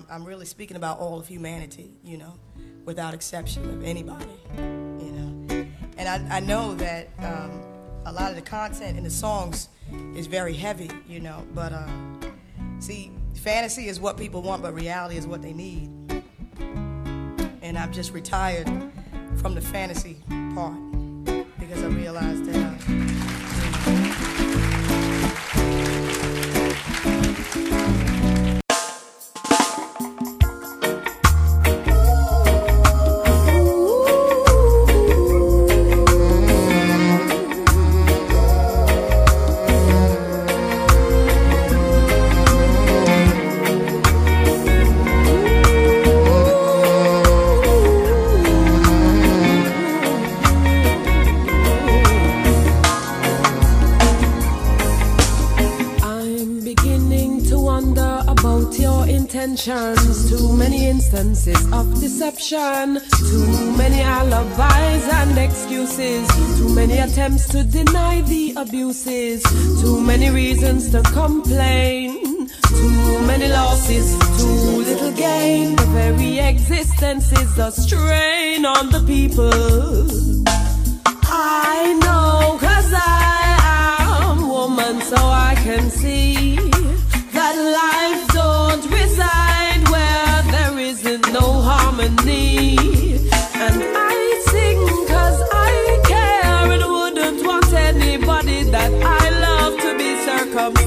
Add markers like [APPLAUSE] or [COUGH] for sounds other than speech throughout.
I'm, I'm really speaking about all of humanity, you know, without exception of anybody, you know. And I, I know that um, a lot of the content in the songs is very heavy, you know, but uh, see, fantasy is what people want, but reality is what they need. And I've just retired from the fantasy part because I realized that. Too excuses. Too many attempts to deny the abuses. Too many reasons to complain. Too many losses, too little gain. The very existence is a strain on the people.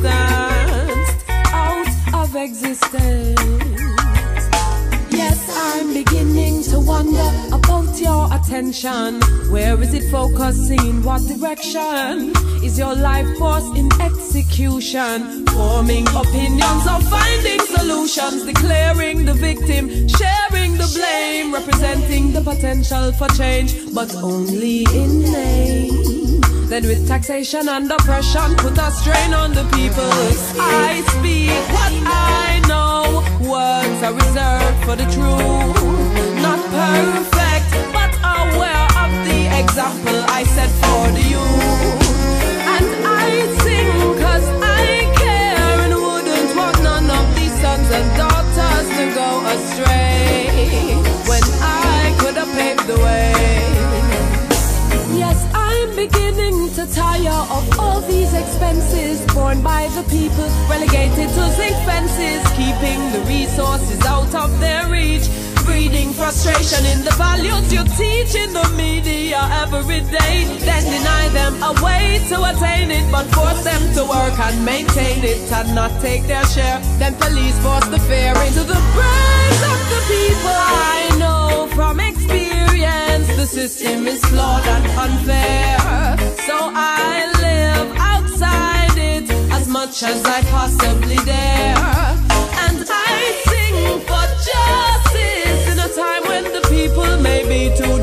Out of existence. Yes, I'm beginning to wonder about your attention. Where is it focusing? What direction? Is your life force in execution? Forming opinions or finding solutions? Declaring the victim, sharing the blame, representing the potential for change, but only in name. Then with taxation and oppression, put a strain on the people. I speak what I know. Words are reserved for the true. Not perfect, but aware of the example I set for the youth. And I I care and wouldn't want none of these sons and daughters to go astray. When I could have paved the way. Yes, I'm beginning of all these expenses borne by the people, relegated to zinc fences, keeping the resources out of their reach. Breeding frustration in the values you teach in the media every day. Then deny them a way to attain it, but force them to work and maintain it and not take their share. Then police force the fear into the brains of the people. I know from experience the system is flawed and unfair. So I live outside it as much as I possibly dare. And I sing for justice may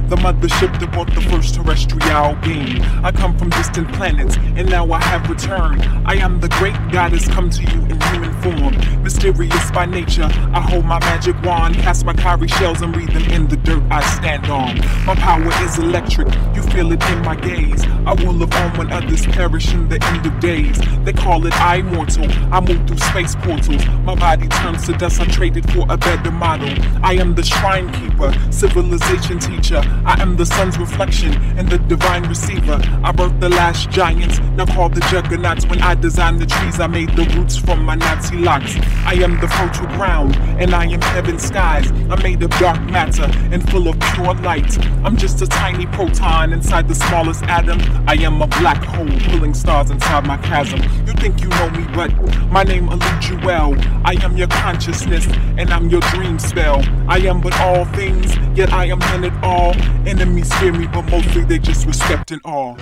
The mothership that brought the first terrestrial being. I come from distant planets, and now I have returned. I am the great goddess come to you in human form. Mysterious by nature, I hold my magic wand, cast my cowrie shells and read them in the dirt I stand on. My power is electric, you feel it in my gaze. I will live on when others perish in the end of days. They call it I mortal. I move through space portals. My body turns to dust. I traded for a better model. I am the shrine keeper, civilization teacher. I am the sun's reflection and the divine receiver. I birthed the last giants, now called the juggernauts. When I designed the trees, I made the roots from my Nazi locks. I am the fertile ground, and I am heaven's skies. I'm made of dark matter and full of pure light. I'm just a tiny proton inside the smallest atom. I am a black hole pulling stars inside my chasm. You think you know me, but my name eludes you well. I am your consciousness, and I'm your dream spell. I am but all things, yet I am none at all. Enemies fear me, but mostly they just respect and awe.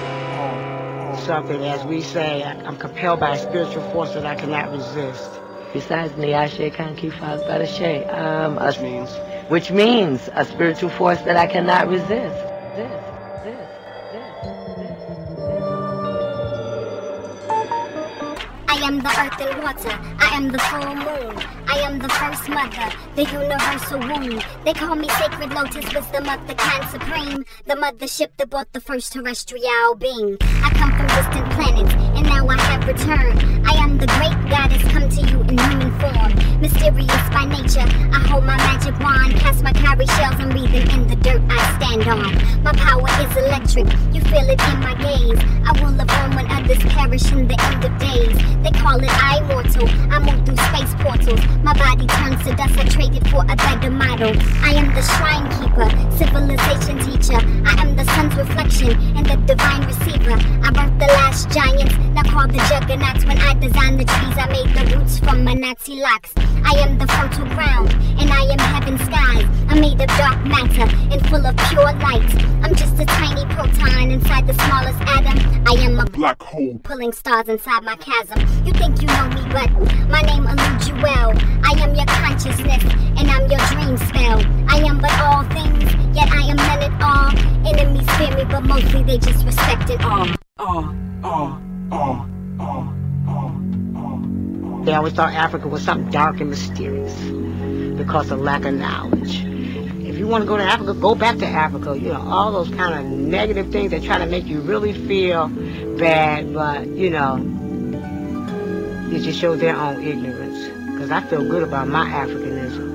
Something, as we say, I'm compelled by a spiritual force that I cannot resist. Besides Niyashe Kanki Fazbarashe, um, which means, which means a spiritual force that I cannot resist. This. I am the earth and water. I am the full moon. I am the first mother, the universal womb. They call me sacred lotus, wisdom of the Khan supreme. The mothership that brought the first terrestrial being. I come from distant planets, now I have returned. I am the great goddess come to you in human form. Mysterious by nature, I hold my magic wand, cast my cowrie shells and them in the dirt I stand on. My power is electric, you feel it in my gaze. I will on when others perish in the end of days. They call it I mortal. I move through space portals. My body turns to dust. I traded for a better model. I am the shrine keeper, civilization teacher. I am the sun's reflection and the divine receiver. I birthed the last giants, now called the juggernauts. When I designed the trees, I made the roots from my Nazi locks. I am the fertile ground, and I am heaven's skies. I'm made of dark matter and full of pure light. I'm just a tiny proton inside the smallest atom. I am a black hole pulling stars inside my chasm. You think you know me, but my name eludes you well. I am your consciousness, and I'm your dream spell. I am but all things, yet I am none at all. Enemies fear me, but mostly they just respect it all. Oh, oh. They always thought Africa was something dark and mysterious because of lack of knowledge. If you want to go to Africa, go back to Africa. You know, all those kind of negative things that try to make you really feel bad, but, you know, it just shows their own ignorance. Because I feel good about my Africanism.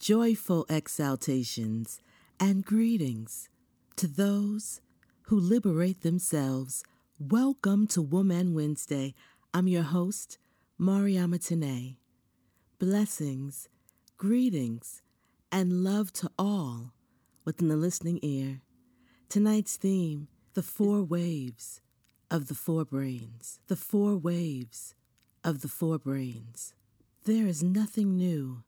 Joyful exaltations and greetings to those who liberate themselves. Welcome to Wombman Wednesday. I'm your host, Mariama Tené. Blessings, greetings, and love to all within the listening ear. Tonight's theme the four waves of the four brains. The four waves of the four brains. There is nothing new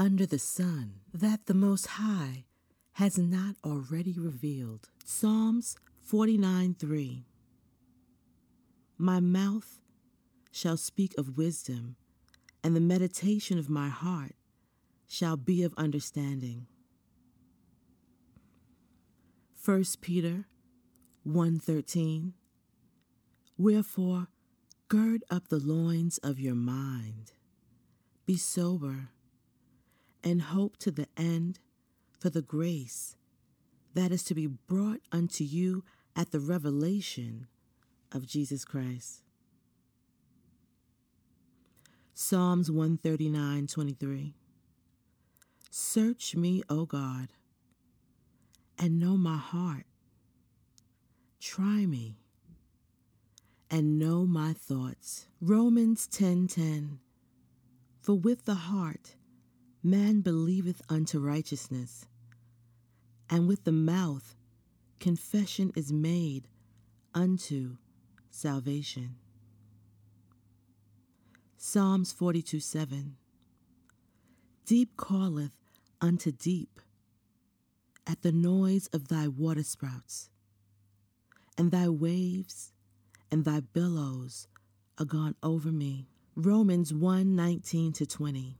under the sun that the Most High has not already revealed. Psalms 49 3. My mouth shall speak of wisdom, and the meditation of my heart shall be of understanding. 1 Peter 1:13 Wherefore gird up the loins of your mind be sober and hope to the end for the grace that is to be brought unto you at the revelation of Jesus Christ. Psalms 139 23. Search me, O God, and know my heart. Try me and know my thoughts. Romans 10:10 10, 10. For with the heart man believeth unto righteousness, and with the mouth confession is made unto salvation. Psalms 42 7. Deep calleth unto deep at the noise of thy waterspouts, and thy waves and thy billows are gone over me. Romans 1 19 to 20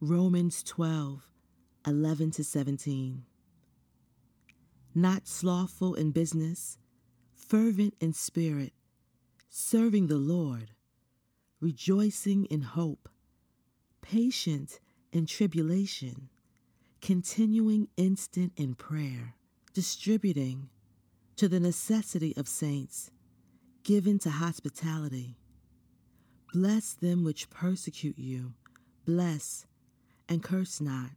Romans 12, 11 to 17. Not slothful in business, fervent in spirit, serving the Lord, rejoicing in hope, patient in tribulation, continuing instant in prayer, distributing to the necessity of saints, given to hospitality. Bless them which persecute you, bless and curse not.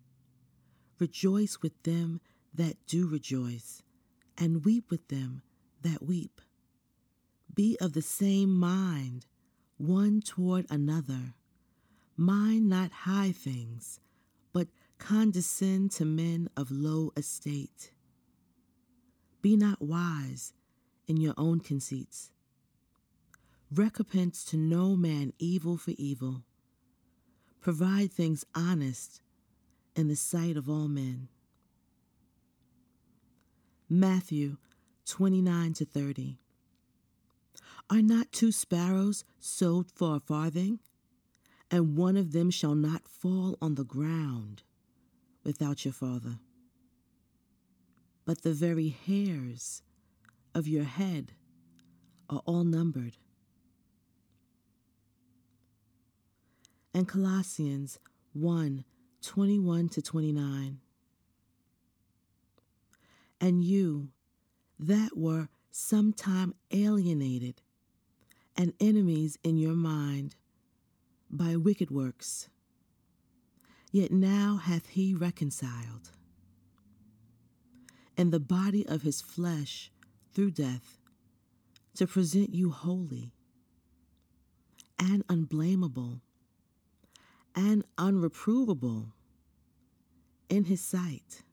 Rejoice with them that do rejoice, and weep with them that weep. Be of the same mind one toward another. Mind not high things, but condescend to men of low estate. Be not wise in your own conceits. Recompense to no man evil for evil provide things honest in the sight of all men. Matthew 29 to 30. Are not two sparrows sold for a farthing? And one of them shall not fall on the ground without your Father. But the very hairs of your head are all numbered. And Colossians 1 21 to 29. And you that were sometime alienated and enemies in your mind by wicked works, yet now hath he reconciled in the body of his flesh through death to present you holy and unblameable and unreprovable in his sight.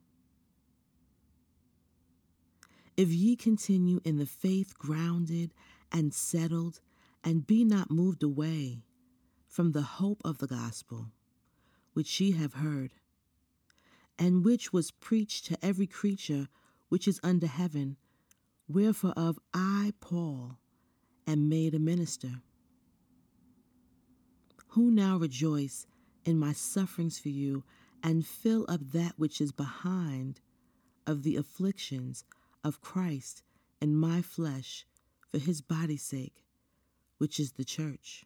If ye continue in the faith grounded and settled, and be not moved away from the hope of the gospel, which ye have heard, and which was preached to every creature which is under heaven, wherefore of I, Paul, am made a minister, who now rejoice in my sufferings for you, and fill up that which is behind of the afflictions of Christ in my flesh for his body's sake, which is the church.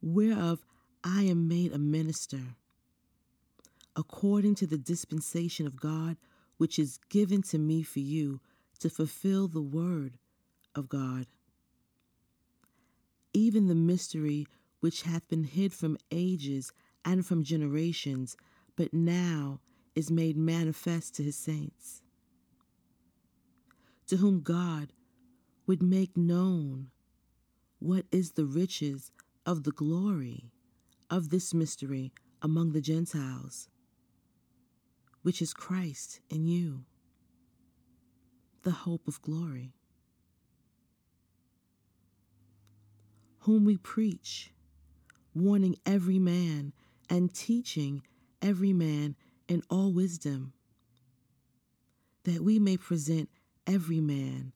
Whereof I am made a minister, according to the dispensation of God, which is given to me for you to fulfill the word of God. Even the mystery which hath been hid from ages and from generations, but now is made manifest to his saints, to whom God would make known what is the riches of the glory of this mystery among the Gentiles, which is Christ in you, the hope of glory, whom we preach, warning every man and teaching every man in all wisdom, that we may present every man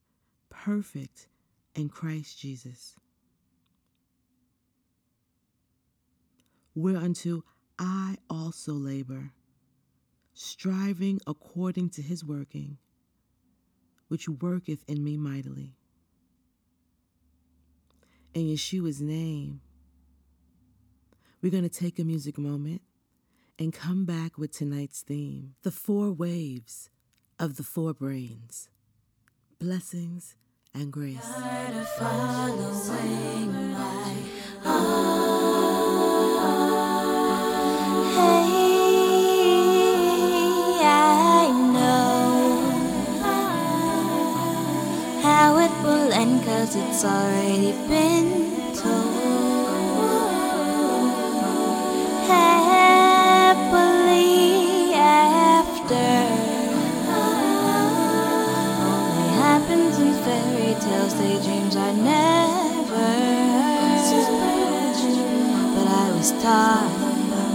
perfect in Christ Jesus. Whereunto I also labor, striving according to his working, which worketh in me mightily. In Yeshua's name, we're going to take a music moment and come back with tonight's theme the four waves of the four brains. Blessings and grace. How it will end cause it's already been tales, daydreams I never heard. But I was taught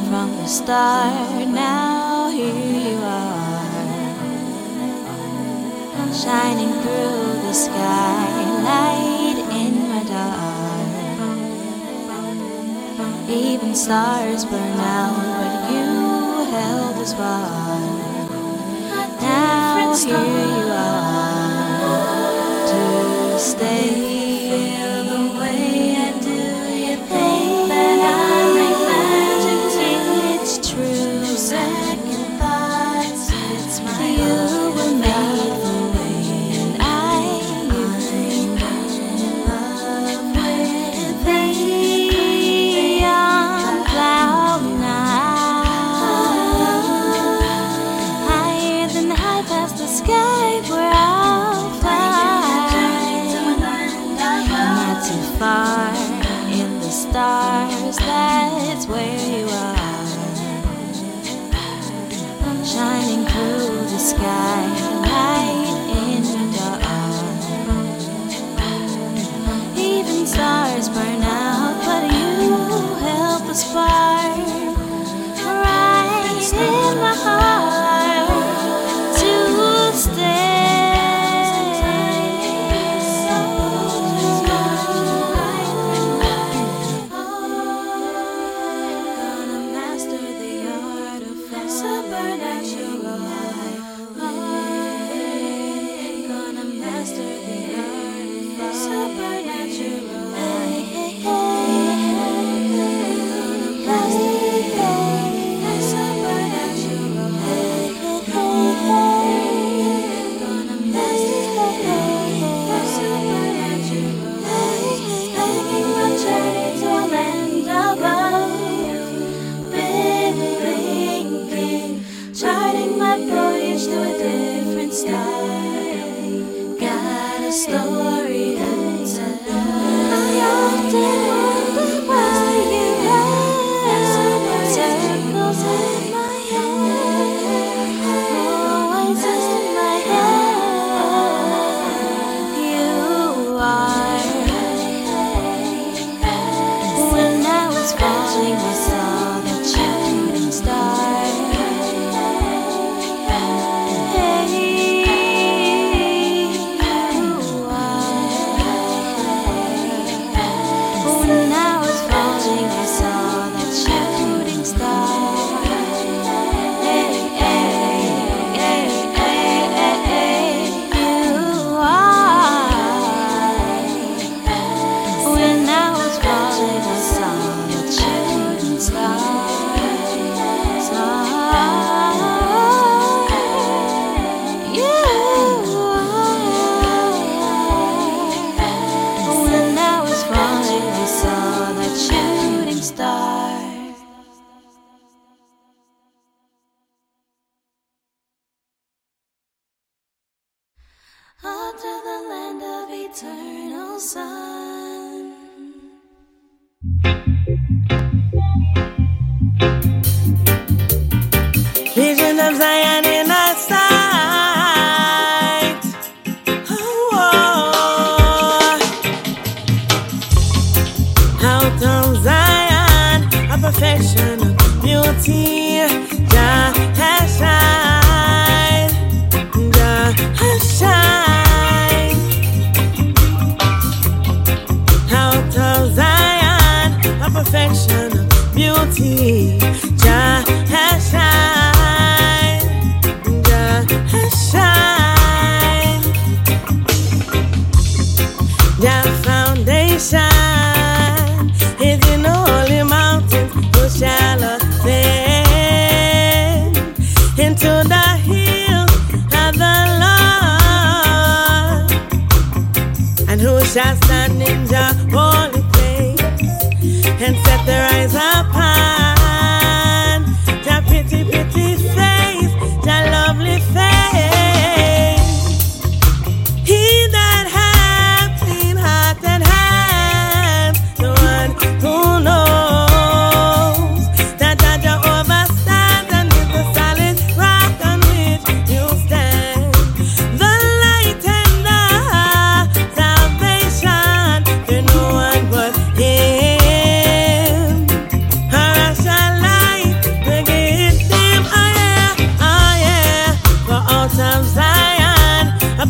from the start, now here you are, shining through the sky, light in my dark. Even stars burn out, but you held the spark. Now here you to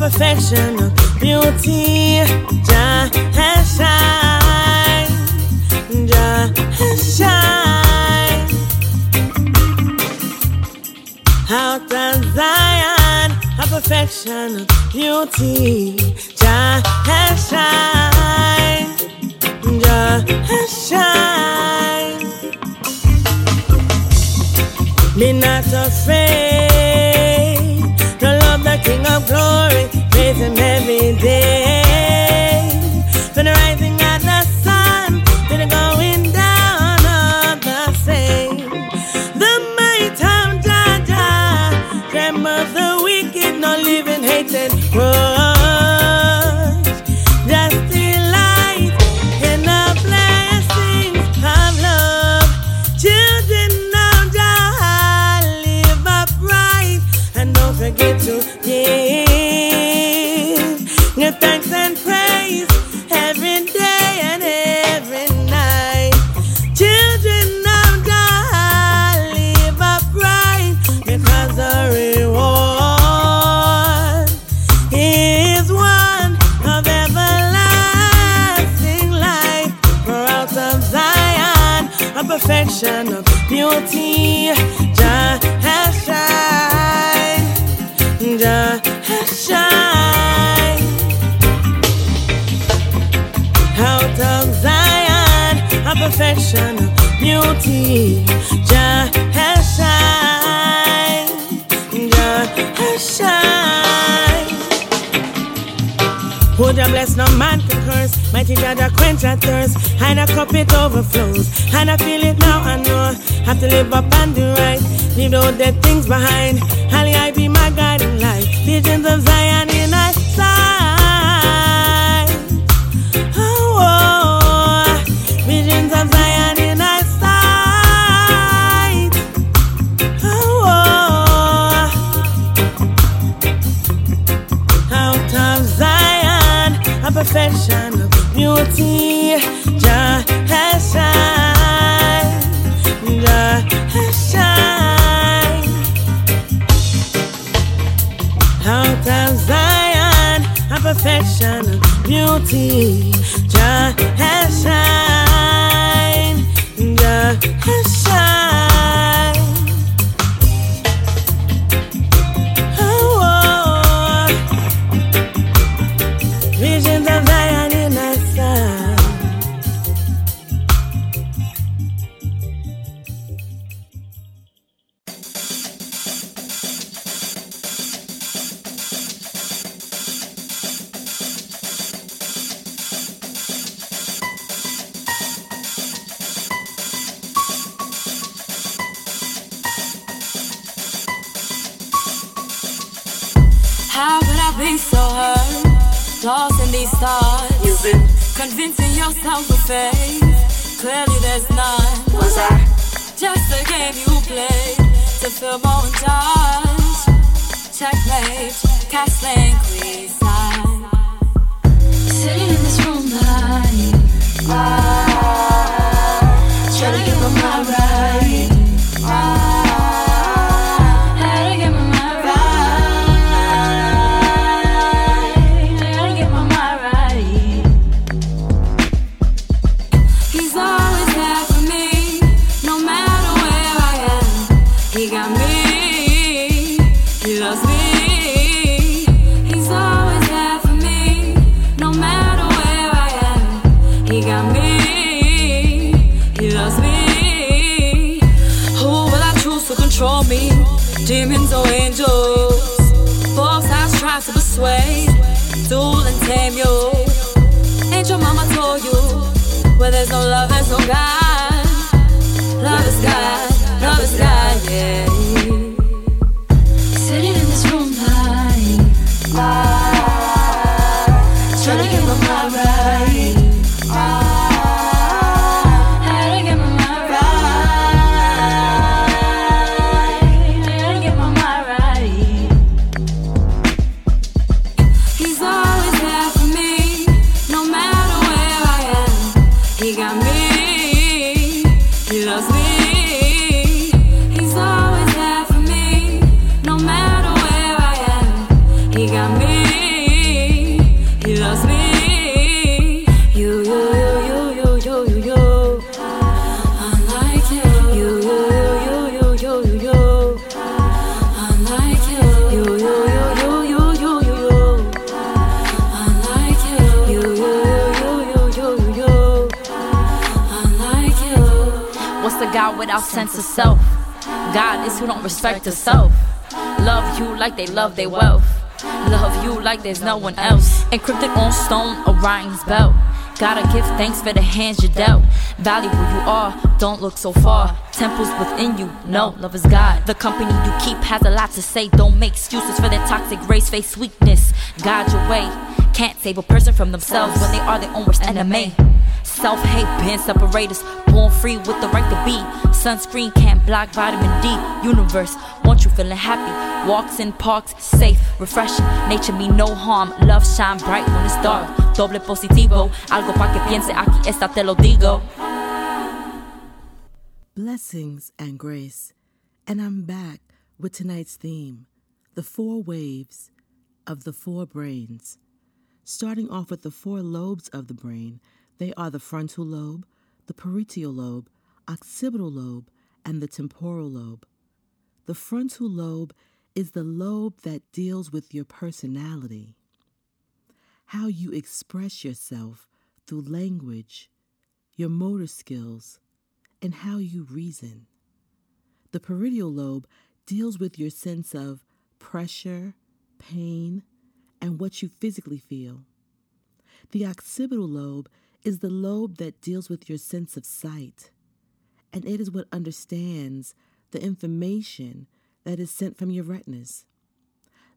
perfection of beauty. Jah has shine. Jah has shine. How does Zion, have perfection of beauty. Jah has shine. Jah has shine. Be not afraid to love the King of Glory every day. perfection, beauty, Jah has shine, Jah has shine. Who Jah bless no man can curse? Mighty God, I quench our thirst, and a cup it overflows, and I feel it now. I know have to live up and do right, leave all dead things behind. Hallelujah, be my guiding light, visions of Zion in us. expression of beauty. Jah has shine. Jah has shine. Out of Zion, a perfection of beauty. Jah there's no one else. Encrypted on stone, Orion's belt. Gotta give thanks for the hands you dealt. Value who you are, don't look so far. Temples within you, no, love is God. The company you keep has a lot to say. Don't make excuses for their toxic race face weakness. Guide your way. Can't save a person from themselves when they are their own worst enemy. Self hate been separate us. Born free with the right to be. Sunscreen can't block vitamin D. Universe want you feeling happy. Walks in parks, safe, refreshing. Nature mean no harm. Love shine bright when it's dark. Doble positivo. Algo pa que piense aquí esta te lo digo. Blessings and grace. And I'm back with tonight's theme the four waves of the four brains. Starting off with the four lobes of the brain, they are the frontal lobe, the parietal lobe, occipital lobe, and the temporal lobe. The frontal lobe is the lobe that deals with your personality, how you express yourself through language, your motor skills, and how you reason. The parietal lobe deals with your sense of pressure, pain, and what you physically feel. The occipital lobe is the lobe that deals with your sense of sight, and it is what understands the information that is sent from your retinas.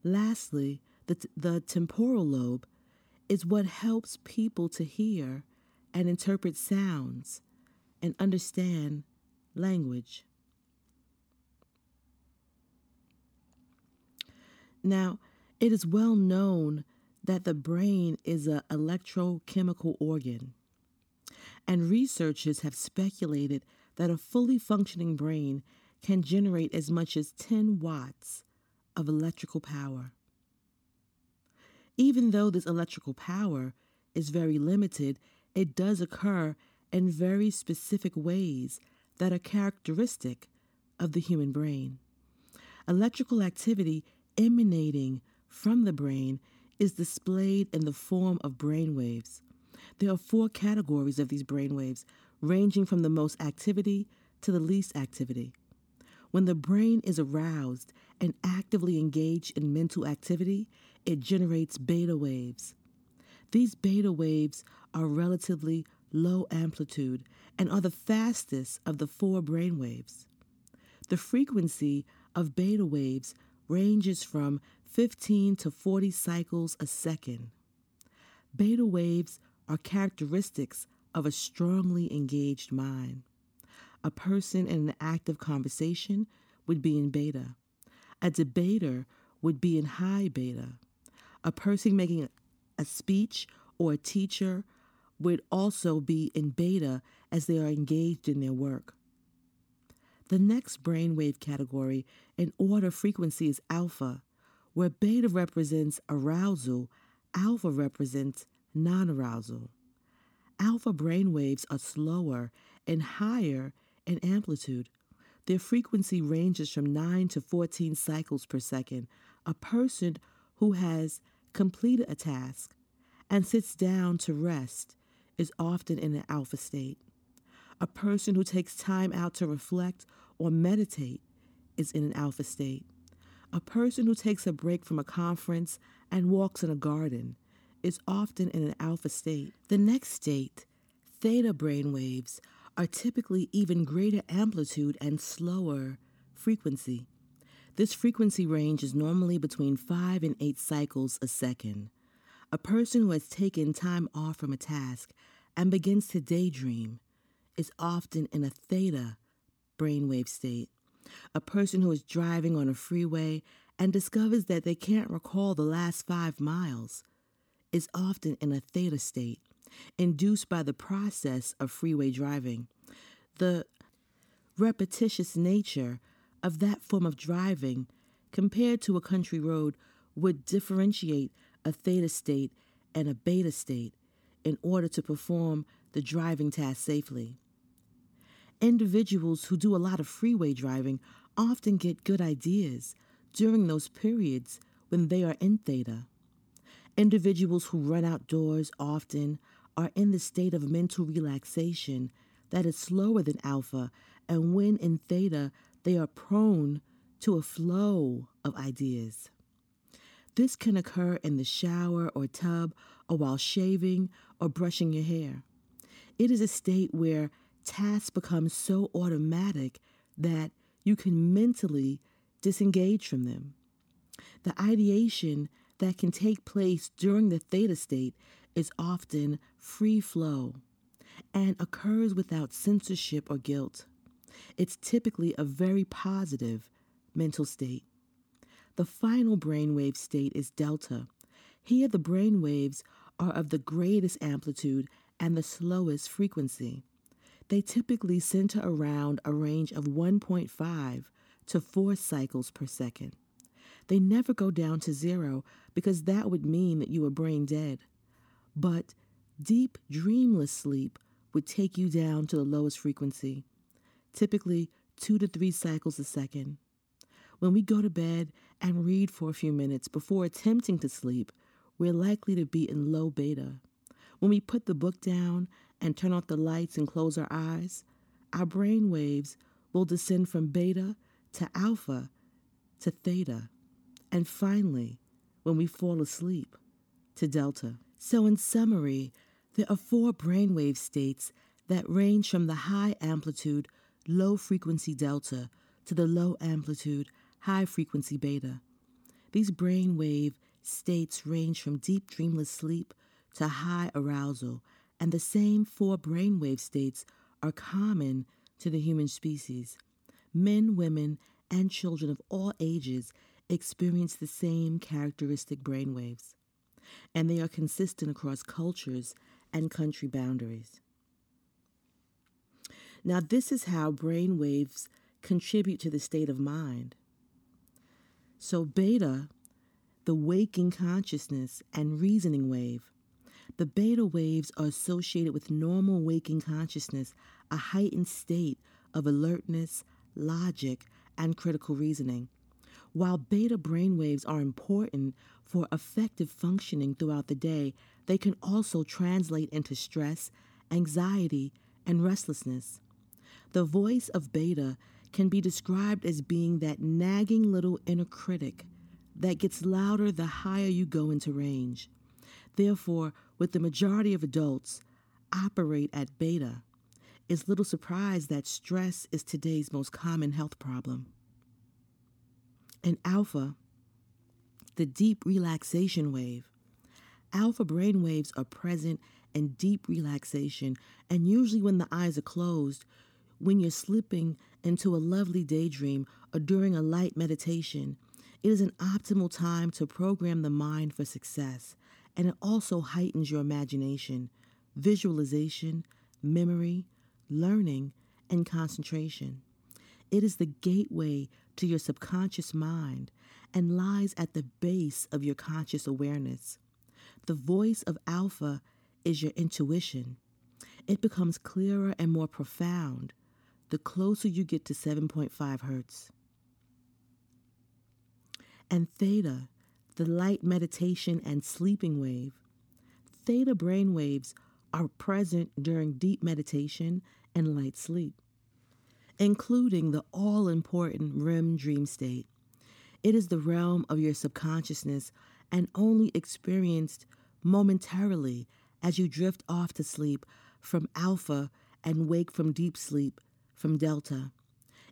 Lastly, the, t- the temporal lobe is what helps people to hear and interpret sounds and understand language. Now, it is well known that the brain is an electrochemical organ, and researchers have speculated that a fully functioning brain can generate as much as 10 watts of electrical power. Even though this electrical power is very limited, it does occur in very specific ways that are characteristic of the human brain. Electrical activity emanating from the brain is displayed in the form of brain waves. There are four categories of these brain waves, ranging from the most activity to the least activity. When the brain is aroused and actively engaged in mental activity, it generates beta waves. These beta waves are relatively low amplitude and are the fastest of the four brain waves. The frequency of beta waves ranges from 15 to 40 cycles a second. Beta waves are characteristics of a strongly engaged mind. A person in an active conversation would be in beta. A debater would be in high beta. A person making a speech or a teacher would also be in beta as they are engaged in their work. The next brainwave category in order frequency is alpha, where beta represents arousal, alpha represents non arousal. Alpha brainwaves are slower and higher in amplitude. Their frequency ranges from 9 to 14 cycles per second. A person who has completed a task and sits down to rest is often in an alpha state. A person who takes time out to reflect or meditate is in an alpha state. A person who takes a break from a conference and walks in a garden is often in an alpha state. The next state, theta brain waves, are typically even greater amplitude and slower frequency. This frequency range is normally between 5 and 8 cycles a second. A person who has taken time off from a task and begins to daydream is often in a theta brainwave state. A person who is driving on a freeway and discovers that they can't recall the last five miles is often in a theta state, induced by the process of freeway driving. The repetitious nature of that form of driving compared to a country road would differentiate a theta state and a beta state in order to perform the driving task safely. Individuals who do a lot of freeway driving often get good ideas during those periods when they are in theta. Individuals who run outdoors often are in the state of mental relaxation that is slower than alpha, and when in theta, they are prone to a flow of ideas. This can occur in the shower or tub, or while shaving or brushing your hair. It is a state where tasks become so automatic that you can mentally disengage from them. The ideation that can take place during the theta state is often free flow and occurs without censorship or guilt. It's typically a very positive mental state. The final brainwave state is delta. Here, the brain waves are of the greatest amplitude and the slowest frequency. They typically center around a range of 1.5 to 4 cycles per second. They never go down to zero because that would mean that you are brain dead. But deep, dreamless sleep would take you down to the lowest frequency, typically 2 to 3 cycles a second. When we go to bed and read for a few minutes before attempting to sleep, we're likely to be in low beta. When we put the book down and turn off the lights and close our eyes, our brain waves will descend from beta to alpha to theta, and finally, when we fall asleep, to delta. So, in summary, there are four brainwave states that range from the high amplitude, low frequency delta to the low amplitude, high frequency beta. These brainwave states range from deep dreamless sleep to high arousal, and the same four brainwave states are common to the human species. Men, women, and children of all ages experience the same characteristic brainwaves, and they are consistent across cultures and country boundaries. Now, this is how brainwaves contribute to the state of mind. So, beta, the waking consciousness and reasoning wave, the beta waves are associated with normal waking consciousness, a heightened state of alertness, logic, and critical reasoning. While beta brainwaves are important for effective functioning throughout the day, they can also translate into stress, anxiety, and restlessness. The voice of beta can be described as being that nagging little inner critic that gets louder the higher you go into range. Therefore, with the majority of adults operate at beta, it's little surprise that stress is today's most common health problem. In alpha, the deep relaxation wave, alpha brain waves are present in deep relaxation, and usually when the eyes are closed, when you're slipping into a lovely daydream or during a light meditation, it is an optimal time to program the mind for success, and it also heightens your imagination, visualization, memory, learning, and concentration. It is the gateway to your subconscious mind and lies at the base of your conscious awareness. The voice of Alpha is your intuition. It becomes clearer and more profound the closer you get to 7.5 hertz. And theta, the light meditation and sleeping wave. Theta brain waves are present during deep meditation and light sleep, including the all important REM dream state. It is the realm of your subconsciousness and only experienced momentarily as you drift off to sleep from alpha and wake from deep sleep from delta.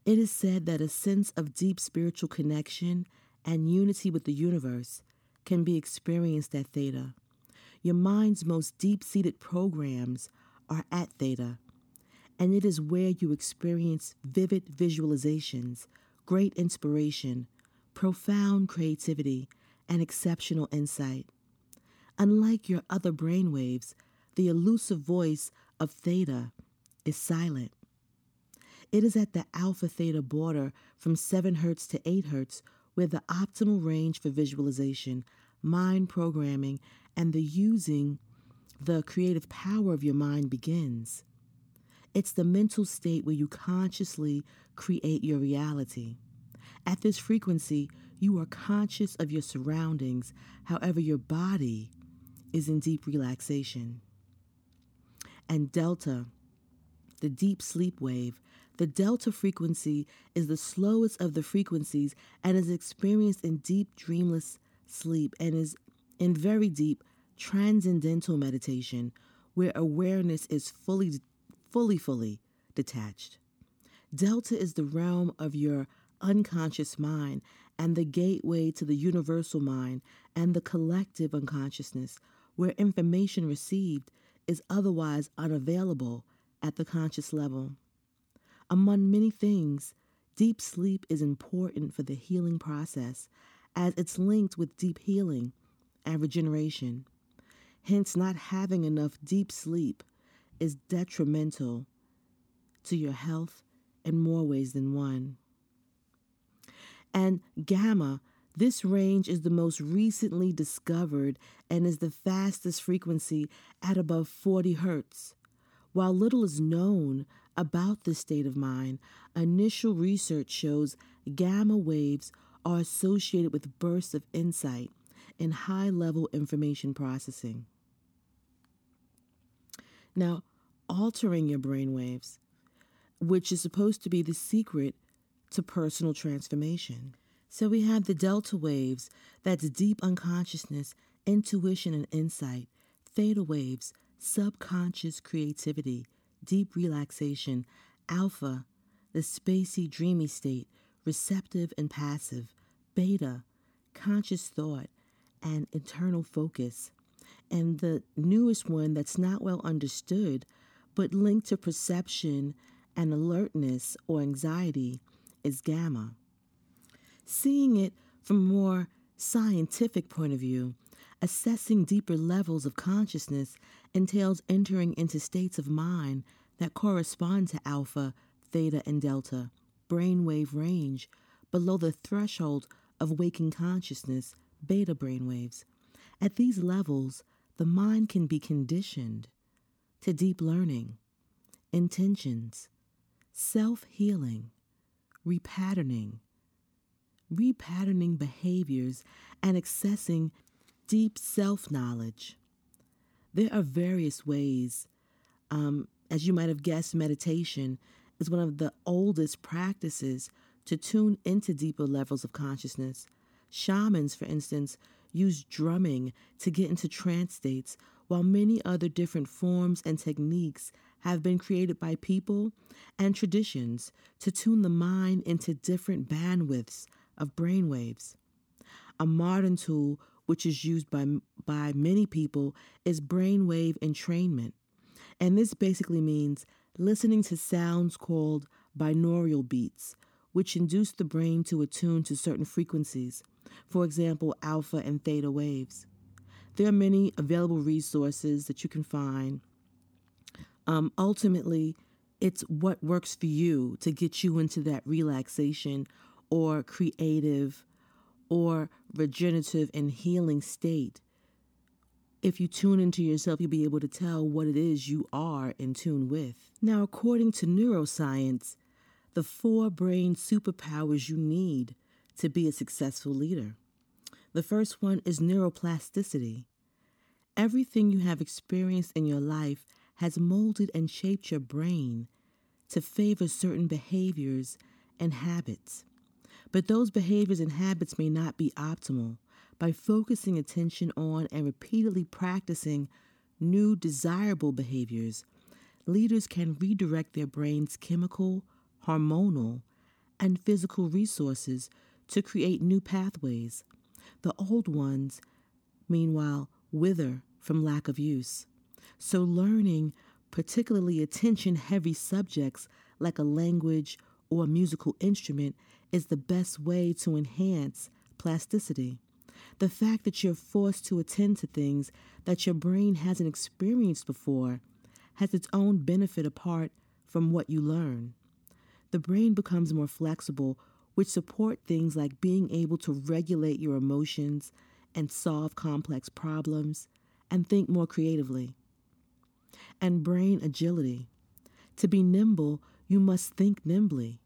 It is said that a sense of deep spiritual connection and unity with the universe can be experienced at theta. Your mind's most deep seated programs are at theta, and it is where you experience vivid visualizations, great inspiration, profound creativity, and exceptional insight. Unlike your other brainwaves, the elusive voice of theta is silent. It is at the alpha theta border from 7 Hz to 8 Hz where the optimal range for visualization, mind programming, and the using the creative power of your mind begins. It's the mental state where you consciously create your reality. At this frequency, you are conscious of your surroundings, however, your body is in deep relaxation. And delta, the deep sleep wave, the delta frequency is the slowest of the frequencies and is experienced in deep dreamless sleep and is in very deep transcendental meditation where awareness is fully fully fully detached. Delta is the realm of your unconscious mind and the gateway to the universal mind and the collective unconsciousness, where information received is otherwise unavailable at the conscious level. Among many things, deep sleep is important for the healing process as it's linked with deep healing and regeneration. Hence, not having enough deep sleep is detrimental to your health in more ways than one. And gamma, this range is the most recently discovered and is the fastest frequency at above 40 hertz. While little is known about this state of mind, initial research shows gamma waves are associated with bursts of insight and high level information processing. Now, altering your brain waves, which is supposed to be the secret to personal transformation. So we have the delta waves, that's deep unconsciousness, intuition, and insight, theta waves, subconscious creativity, deep relaxation, alpha, the spacey, dreamy state, receptive and passive, beta, conscious thought, and internal focus. And the newest one that's not well understood, but linked to perception and alertness or anxiety, is gamma. Seeing it from a more scientific point of view, assessing deeper levels of consciousness entails entering into states of mind that correspond to alpha, theta, and delta, brainwave range, below the threshold of waking consciousness, beta brainwaves. At these levels, the mind can be conditioned to deep learning, intentions, self healing, repatterning, repatterning behaviors, and accessing deep self knowledge. There are various ways. Um, as you might have guessed, meditation is one of the oldest practices to tune into deeper levels of consciousness. Shamans, for instance, use drumming to get into trance states, while many other different forms and techniques have been created by people and traditions to tune the mind into different bandwidths of brainwaves. A modern tool which is used by, by many people, is brainwave entrainment. And this basically means listening to sounds called binaural beats, which induce the brain to attune to certain frequencies, for example, alpha and theta waves. There are many available resources that you can find. Um, ultimately, it's what works for you to get you into that relaxation or creative or regenerative and healing state. If you tune into yourself, you'll be able to tell what it is you are in tune with. Now, according to neuroscience, the four brain superpowers you need to be a successful leader. The first one is neuroplasticity. Everything you have experienced in your life has molded and shaped your brain to favor certain behaviors and habits. But those behaviors and habits may not be optimal. By focusing attention on and repeatedly practicing new desirable behaviors, leaders can redirect their brain's chemical, hormonal, and physical resources to create new pathways. The old ones, meanwhile, wither from lack of use. So, learning particularly attention heavy subjects like a language or a musical instrument is the best way to enhance plasticity. The fact that you're forced to attend to things that your brain hasn't experienced before has its own benefit apart from what you learn. The brain becomes more flexible, which support things like being able to regulate your emotions and solve complex problems and think more creatively and brain agility. To be nimble, you must think nimbly.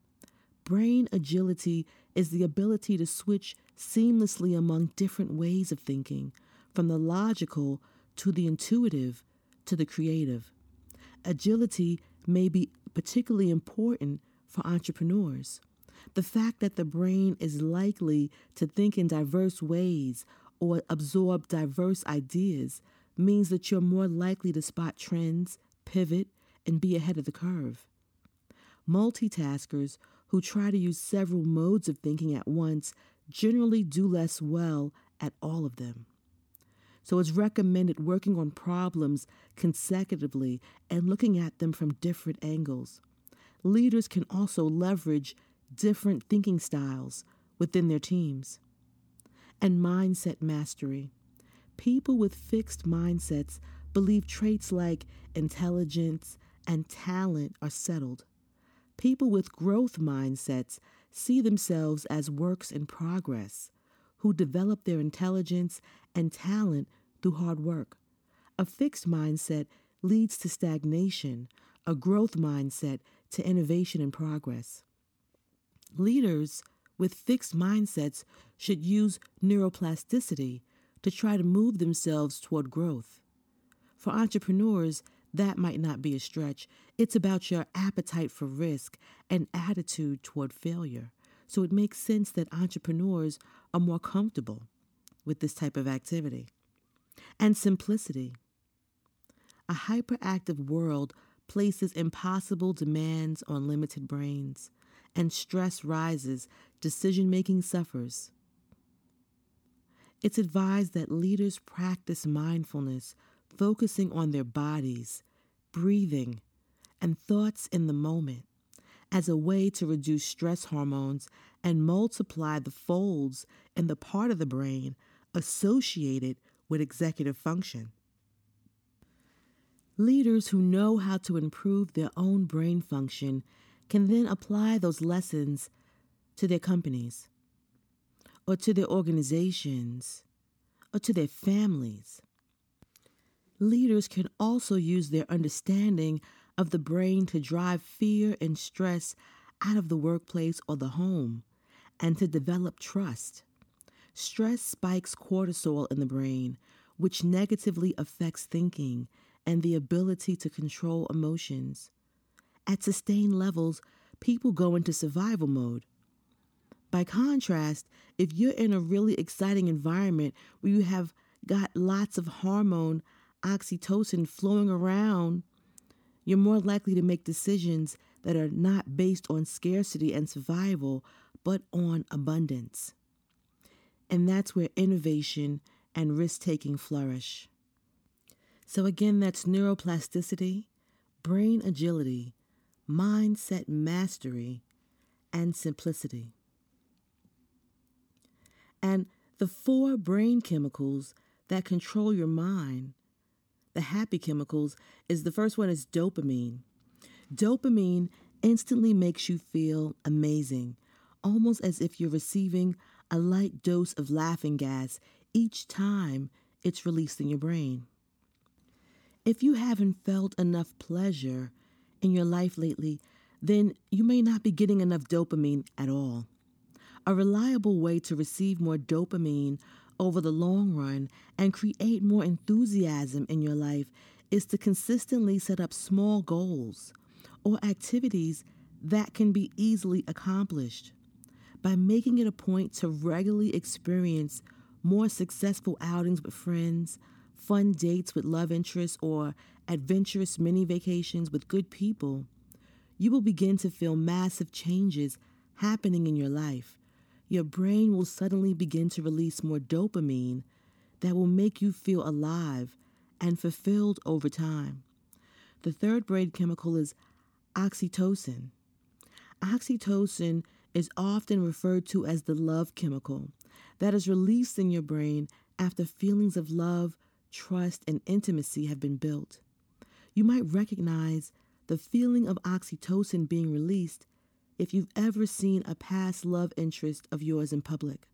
Brain agility is the ability to switch seamlessly among different ways of thinking, from the logical to the intuitive to the creative. Agility may be particularly important for entrepreneurs. The fact that the brain is likely to think in diverse ways or absorb diverse ideas means that you're more likely to spot trends, pivot, and be ahead of the curve. Multitaskers who try to use several modes of thinking at once generally do less well at all of them. So it's recommended working on problems consecutively and looking at them from different angles. Leaders can also leverage different thinking styles within their teams. And mindset mastery. People with fixed mindsets believe traits like intelligence and talent are settled. People with growth mindsets see themselves as works in progress, who develop their intelligence and talent through hard work. A fixed mindset leads to stagnation, a growth mindset to innovation and progress. Leaders with fixed mindsets should use neuroplasticity to try to move themselves toward growth. For entrepreneurs, that might not be a stretch. It's about your appetite for risk and attitude toward failure. So it makes sense that entrepreneurs are more comfortable with this type of activity. And simplicity. A hyperactive world places impossible demands on limited brains, and stress rises, decision making suffers. It's advised that leaders practice mindfulness, focusing on their bodies, breathing, and thoughts in the moment as a way to reduce stress hormones and multiply the folds in the part of the brain associated with executive function. Leaders who know how to improve their own brain function can then apply those lessons to their companies or to their organizations or to their families. Leaders can also use their understanding of the brain to drive fear and stress out of the workplace or the home and to develop trust. Stress spikes cortisol in the brain, which negatively affects thinking and the ability to control emotions. At sustained levels, people go into survival mode. By contrast, if you're in a really exciting environment where you have got lots of hormone oxytocin flowing around, you're more likely to make decisions that are not based on scarcity and survival, but on abundance. And that's where innovation and risk taking flourish. So, again, that's neuroplasticity, brain agility, mindset mastery, and simplicity. And the four brain chemicals that control your mind, the happy chemicals, is the first one is dopamine. Dopamine instantly makes you feel amazing, almost as if you're receiving a light dose of laughing gas each time it's released in your brain. If you haven't felt enough pleasure in your life lately, then you may not be getting enough dopamine at all. A reliable way to receive more dopamine over the long run and create more enthusiasm in your life is to consistently set up small goals or activities that can be easily accomplished. By making it a point to regularly experience more successful outings with friends, fun dates with love interests, or adventurous mini vacations with good people, you will begin to feel massive changes happening in your life. Your brain will suddenly begin to release more dopamine that will make you feel alive and fulfilled over time. The third brain chemical is oxytocin. Oxytocin is often referred to as the love chemical that is released in your brain after feelings of love, trust, and intimacy have been built. You might recognize the feeling of oxytocin being released if you've ever seen a past love interest of yours in public.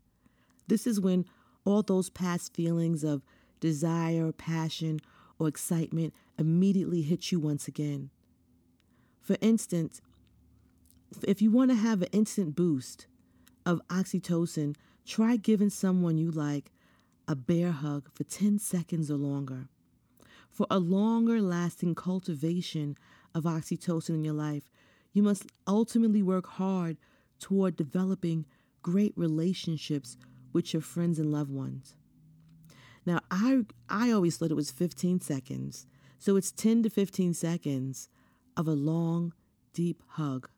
This is when all those past feelings of desire, passion, or excitement immediately hit you once again. For instance, if you want to have an instant boost of oxytocin, try giving someone you like a bear hug for 10 seconds or longer. For a longer lasting cultivation of oxytocin in your life, you must ultimately work hard toward developing great relationships with your friends and loved ones. Now, I, I always thought it was 15 seconds, so it's 10 to 15 seconds of a long, deep hug,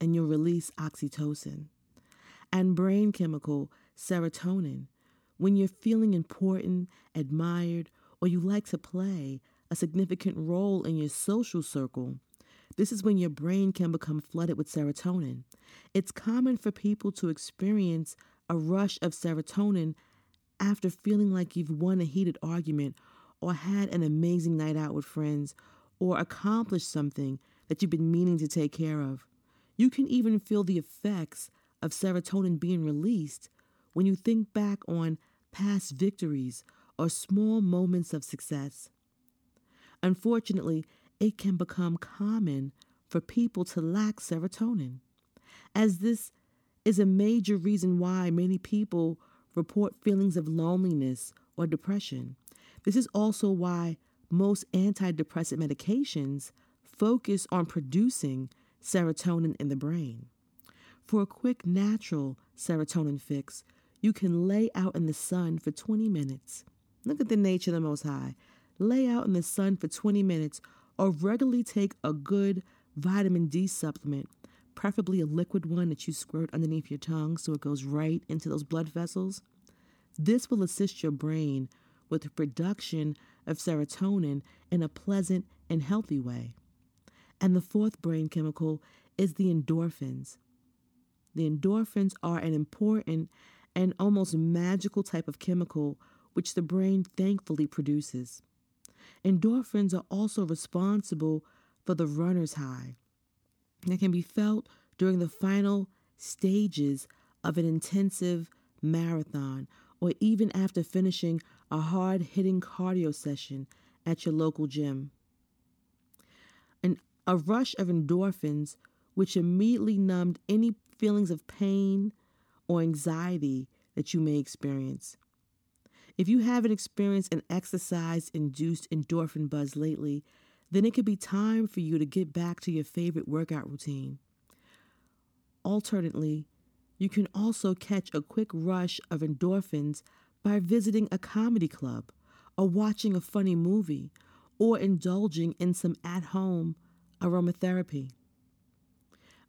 and you'll release oxytocin and brain chemical serotonin. When you're feeling important, admired, or you like to play a significant role in your social circle, this is when your brain can become flooded with serotonin. It's common for people to experience a rush of serotonin after feeling like you've won a heated argument or had an amazing night out with friends or accomplished something that you've been meaning to take care of. You can even feel the effects of serotonin being released when you think back on past victories or small moments of success. Unfortunately, it can become common for people to lack serotonin, as this is a major reason why many people report feelings of loneliness or depression. This is also why most antidepressant medications focus on producing serotonin in the brain. For a quick natural serotonin fix, you can lay out in the sun for 20 minutes. Look at the nature of the Most High. Lay out in the sun for 20 minutes or regularly take a good vitamin D supplement, preferably a liquid one that you squirt underneath your tongue so it goes right into those blood vessels. This will assist your brain with the production of serotonin in a pleasant and healthy way. And the fourth brain chemical is the endorphins. The endorphins are an important and almost magical type of chemical which the brain thankfully produces. Endorphins are also responsible for the runner's high that can be felt during the final stages of an intensive marathon or even after finishing a hard hitting cardio session at your local gym. And a rush of endorphins, which immediately numbed any feelings of pain or anxiety that you may experience. If you haven't experienced an exercise induced endorphin buzz lately, then it could be time for you to get back to your favorite workout routine. Alternately, you can also catch a quick rush of endorphins by visiting a comedy club or watching a funny movie or indulging in some at home aromatherapy.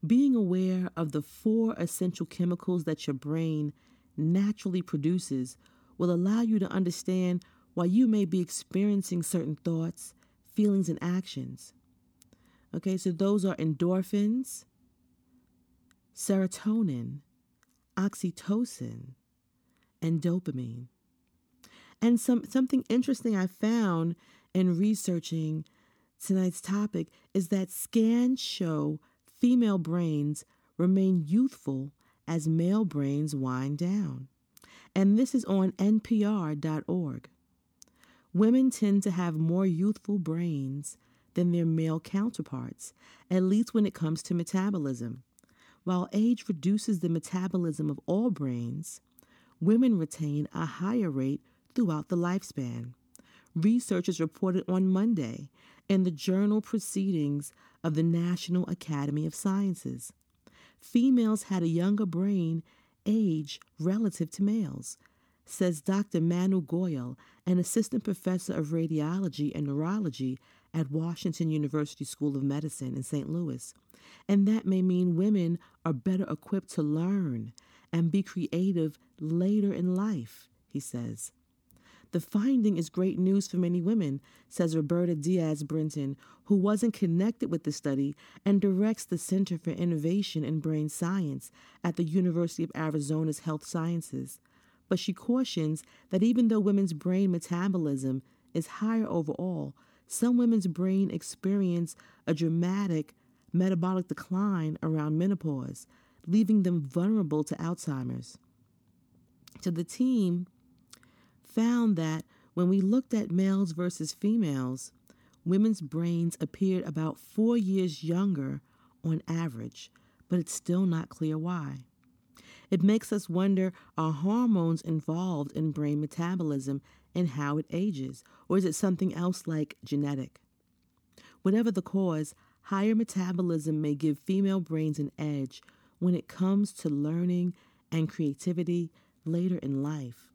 Being aware of the four essential chemicals that your brain naturally produces will allow you to understand why you may be experiencing certain thoughts, feelings, and actions. Okay, so those are endorphins, serotonin, oxytocin, and dopamine. And some something interesting I found in researching tonight's topic is that scans show female brains remain youthful as male brains wind down. And this is on npr.org. Women tend to have more youthful brains than their male counterparts, at least when it comes to metabolism. While age reduces the metabolism of all brains, women retain a higher rate throughout the lifespan. Researchers reported on Monday in the journal Proceedings of the National Academy of Sciences. Females had a younger brain age relative to males, says Dr. Manu Goyal, an assistant professor of radiology and neurology at Washington University School of Medicine in St. Louis. And that may mean women are better equipped to learn and be creative later in life, he says. The finding is great news for many women, says Roberta Diaz Brinton, who wasn't connected with the study and directs the Center for Innovation in Brain Science at the University of Arizona's Health Sciences. But she cautions that even though women's brain metabolism is higher overall, some women's brain experience a dramatic metabolic decline around menopause, leaving them vulnerable to Alzheimer's. So the team found that when we looked at males versus females, women's brains appeared about four years younger on average, but it's still not clear why. It makes us wonder are hormones involved in brain metabolism and how it ages, or is it something else like genetic? Whatever the cause, higher metabolism may give female brains an edge when it comes to learning and creativity later in life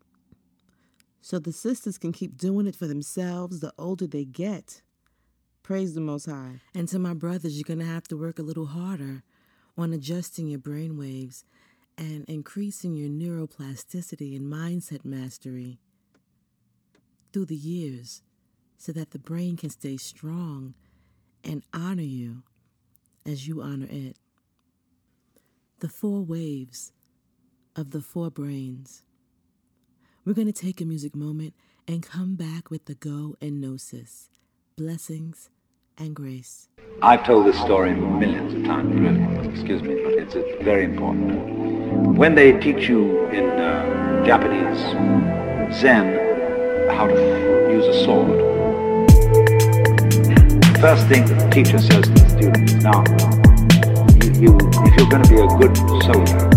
so the sisters can keep doing it for themselves the older they get. Praise the Most High. And to my brothers, you're going to have to work a little harder on adjusting your brain waves and increasing your neuroplasticity and mindset mastery through the years so that the brain can stay strong and honor you as you honor it. The four waves of the four brains. We're going to take a music moment and come back with the go and Know Sis, blessings and grace. I've told this story millions of times, really. Excuse me, but it's, it's very important. When they teach you in uh, Japanese Zen how to use a sword, the first thing the teacher says to the student is, now, you, you, if you're going to be a good soldier,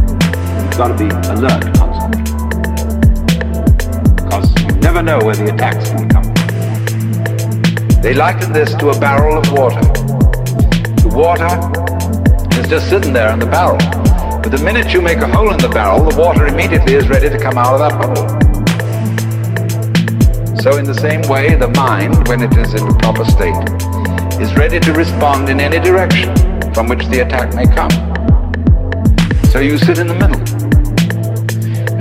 you've got to be alert never know where the attack's to come from. They liken this to a barrel of water. The water is just sitting there in the barrel. But the minute you make a hole in the barrel, the water immediately is ready to come out of that hole. So in the same way, the mind, when it is in the proper state, is ready to respond in any direction from which the attack may come. So you sit in the middle.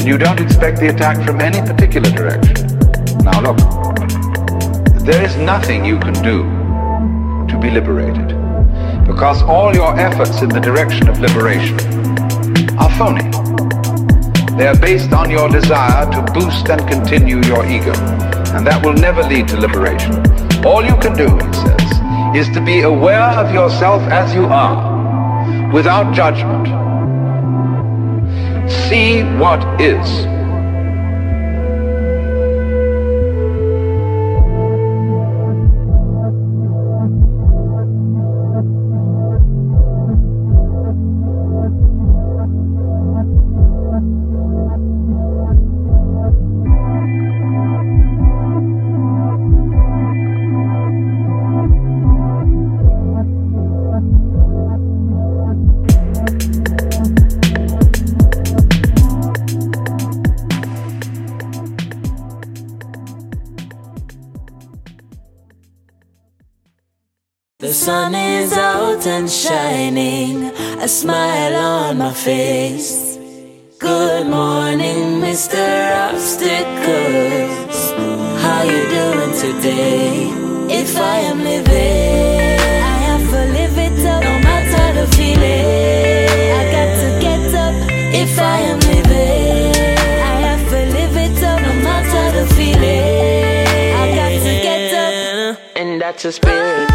And you don't expect the attack from any particular direction. Now look, there is nothing you can do to be liberated because all your efforts in the direction of liberation are phony. They are based on your desire to boost and continue your ego, and that will never lead to liberation. All you can do, he says, is to be aware of yourself as you are, without judgment. See what is. sun shining, a smile on my face. Good morning, Mr. Obstacles. How you doing today? If I am living, I have to live it up, no matter the feeling. I got to get up if I am living. I have to live it up, no matter the feeling. I got to get up, and that's a spirit.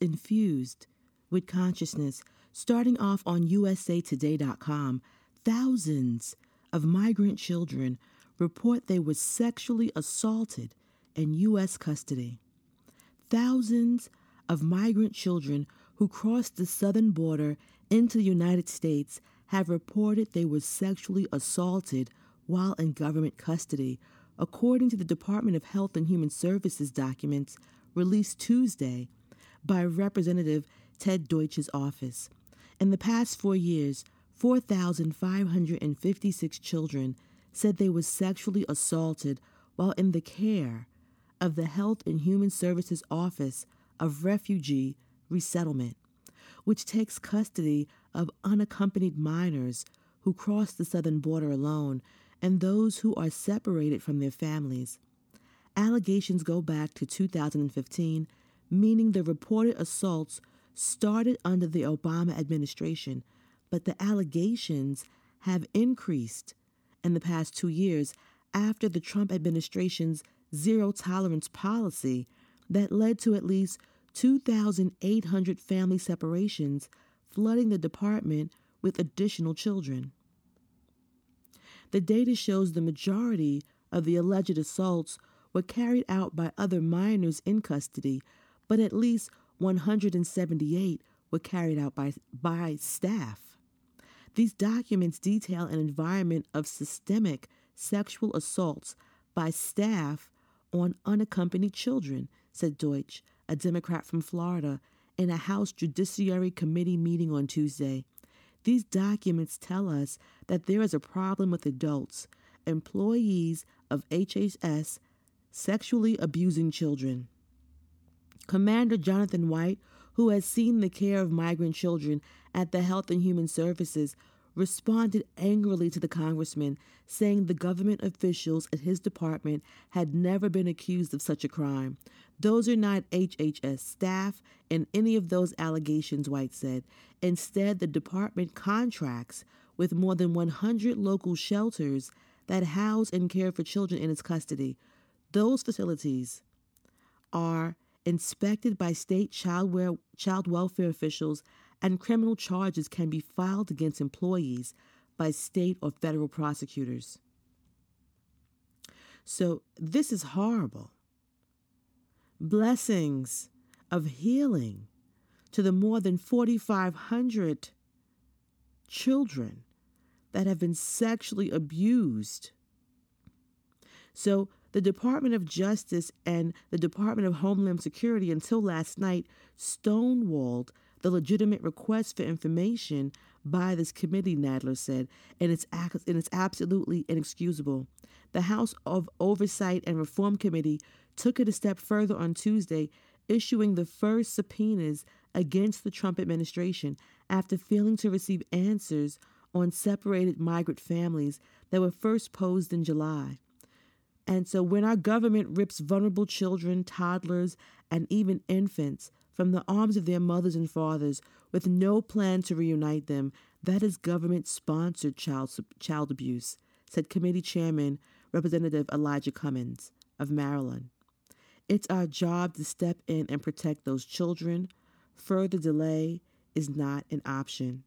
Infused with consciousness. Starting off on USAToday.com, thousands of migrant children report they were sexually assaulted in U.S. custody. Thousands of migrant children who crossed the southern border into the United States have reported they were sexually assaulted while in government custody, according to the Department of Health and Human Services documents released Tuesday by Representative Ted Deutsch's office. In the past four years, 4,556 children said they were sexually assaulted while in the care of the Health and Human Services Office of Refugee Resettlement, which takes custody of unaccompanied minors who cross the southern border alone and those who are separated from their families. Allegations go back to 2015, meaning the reported assaults started under the Obama administration, but the allegations have increased in the past two years after the Trump administration's zero tolerance policy that led to at least 2,800 family separations flooding the department with additional children. The data shows the majority of the alleged assaults were carried out by other minors in custody, but at least 178 were carried out by, by staff. These documents detail an environment of systemic sexual assaults by staff on unaccompanied children, said Deutsch, a Democrat from Florida, in a House Judiciary Committee meeting on Tuesday. These documents tell us that there is a problem with adults, employees of HHS, sexually abusing children. Commander Jonathan White, who has seen the care of migrant children at the Health and Human Services, responded angrily to the congressman, saying the government officials at his department had never been accused of such a crime. Those are not HHS staff in any of those allegations, White said. Instead, the department contracts with more than 100 local shelters that house and care for children in its custody. Those facilities are inspected by state child, child welfare officials and criminal charges can be filed against employees by state or federal prosecutors. So, this is horrible. Blessings of healing to the more than 4,500 children that have been sexually abused. So, the Department of Justice and the Department of Homeland Security, until last night, stonewalled the legitimate request for information by this committee, Nadler said, and it's, and it's absolutely inexcusable. The House of Oversight and Reform Committee took it a step further on Tuesday, issuing the first subpoenas against the Trump administration after failing to receive answers on separated migrant families that were first posed in July. And so, when our government rips vulnerable children, toddlers, and even infants from the arms of their mothers and fathers with no plan to reunite them, that is government sponsored child, child abuse, said committee chairman Representative Elijah Cummings of Maryland. It's our job to step in and protect those children. Further delay is not an option.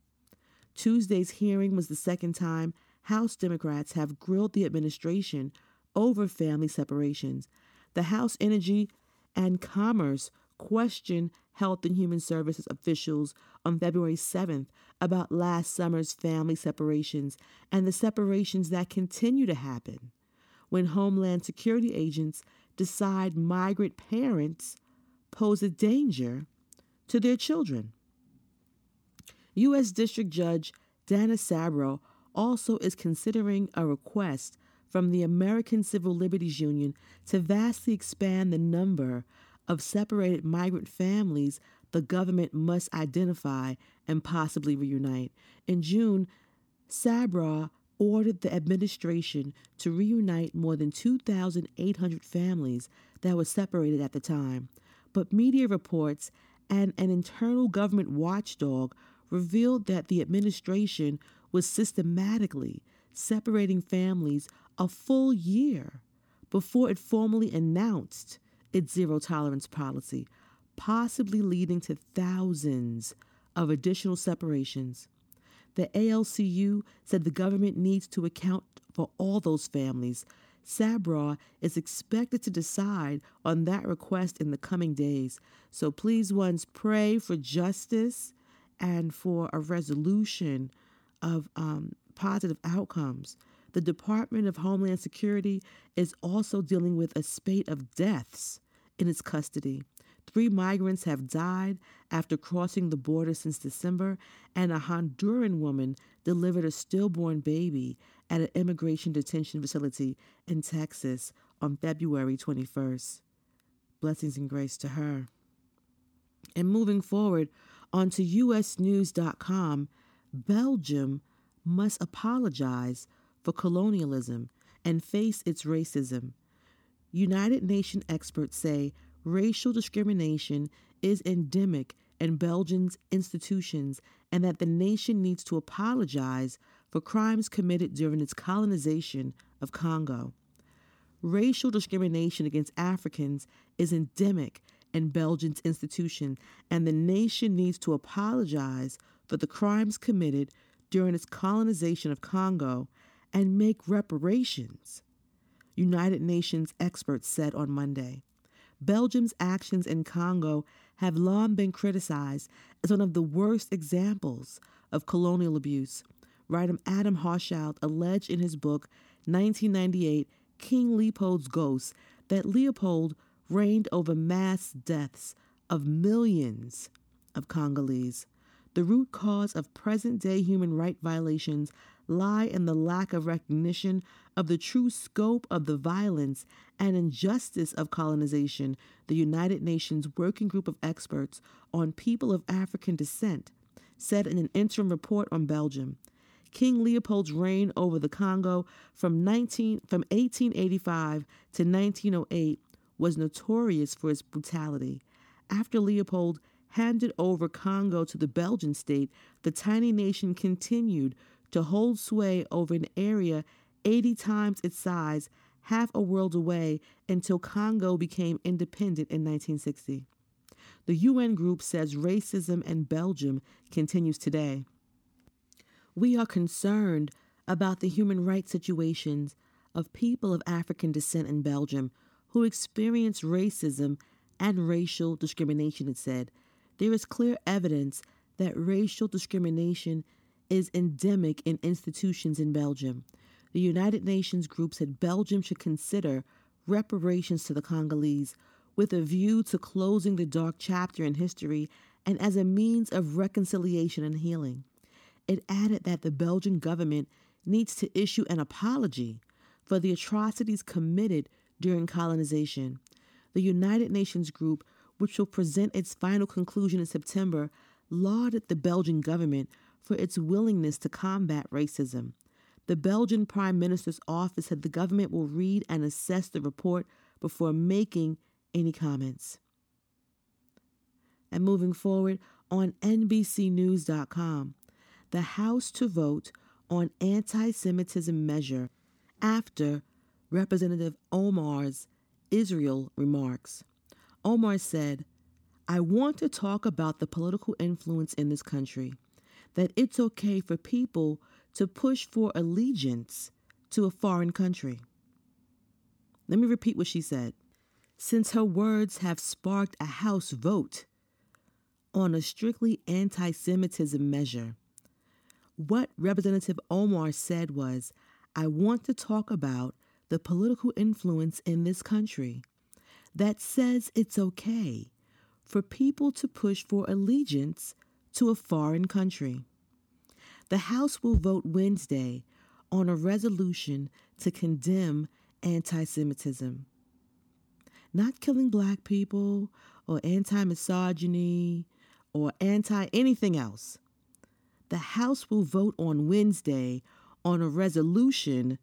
Tuesday's hearing was the second time House Democrats have grilled the administration over family separations. The House Energy and Commerce questioned Health and Human Services officials on February 7th about last summer's family separations and the separations that continue to happen when Homeland Security agents decide migrant parents pose a danger to their children. U.S. District Judge Dana Sabraw also is considering a request from the American Civil Liberties Union to vastly expand the number of separated migrant families the government must identify and possibly reunite. In June, Sabraw ordered the administration to reunite more than 2,800 families that were separated at the time. But media reports and an internal government watchdog revealed that the administration was systematically separating families a full year before it formally announced its zero tolerance policy, possibly leading to thousands of additional separations. The ALCU said the government needs to account for all those families. Sabraw is expected to decide on that request in the coming days. So please, ones, pray for justice and for a resolution of um, positive outcomes. The Department of Homeland Security is also dealing with a spate of deaths in its custody. Three migrants have died after crossing the border since December, and a Honduran woman delivered a stillborn baby at an immigration detention facility in Texas on February 21st. Blessings and grace to her. And moving forward onto USNews.com, Belgium must apologize for colonialism and face its racism. United Nations experts say racial discrimination is endemic in Belgium's institutions and that the nation needs to apologize for crimes committed during its colonization of Congo. Racial discrimination against Africans is endemic in Belgium's institution, and the nation needs to apologize for the crimes committed during its colonization of Congo and make reparations, United Nations experts said on Monday. Belgium's actions in Congo have long been criticized as one of the worst examples of colonial abuse. Writer Adam Hochschild alleged in his book 1998 King Leopold's Ghost that Leopold reigned over mass deaths of millions of Congolese. The root cause of present day human rights violations lie in the lack of recognition of the true scope of the violence and injustice of colonization, the United Nations Working Group of Experts on People of African Descent said in an interim report on Belgium. King Leopold's reign over the Congo from 19 from 1885 to 1908 was notorious for its brutality. After Leopold handed over Congo to the Belgian state, the tiny nation continued to hold sway over an area 80 times its size, half a world away, until Congo became independent in 1960. The UN group says racism in Belgium continues today. We are concerned about the human rights situations of people of African descent in Belgium who experience racism and racial discrimination, it said. There is clear evidence that racial discrimination is endemic in institutions in Belgium. The United Nations group said Belgium should consider reparations to the Congolese with a view to closing the dark chapter in history and as a means of reconciliation and healing. It added that the Belgian government needs to issue an apology for the atrocities committed during colonization. The United Nations group, which will present its final conclusion in September, lauded the Belgian government for its willingness to combat racism. The Belgian Prime Minister's office said the government will read and assess the report before making any comments. And moving forward on NBCNews.com, the House to vote on anti Semitism measure after Representative Omar's Israel remarks. Omar said, I want to talk about the political influence in this country, that it's okay for people to push for allegiance to a foreign country. Let me repeat what she said. Since her words have sparked a House vote on a strictly anti Semitism measure, what Representative Omar said was, I want to talk about the political influence in this country that says it's okay for people to push for allegiance to a foreign country. The House will vote Wednesday on a resolution to condemn anti Semitism. Not killing black people or anti misogyny or anti anything else. The House will vote on Wednesday on a resolution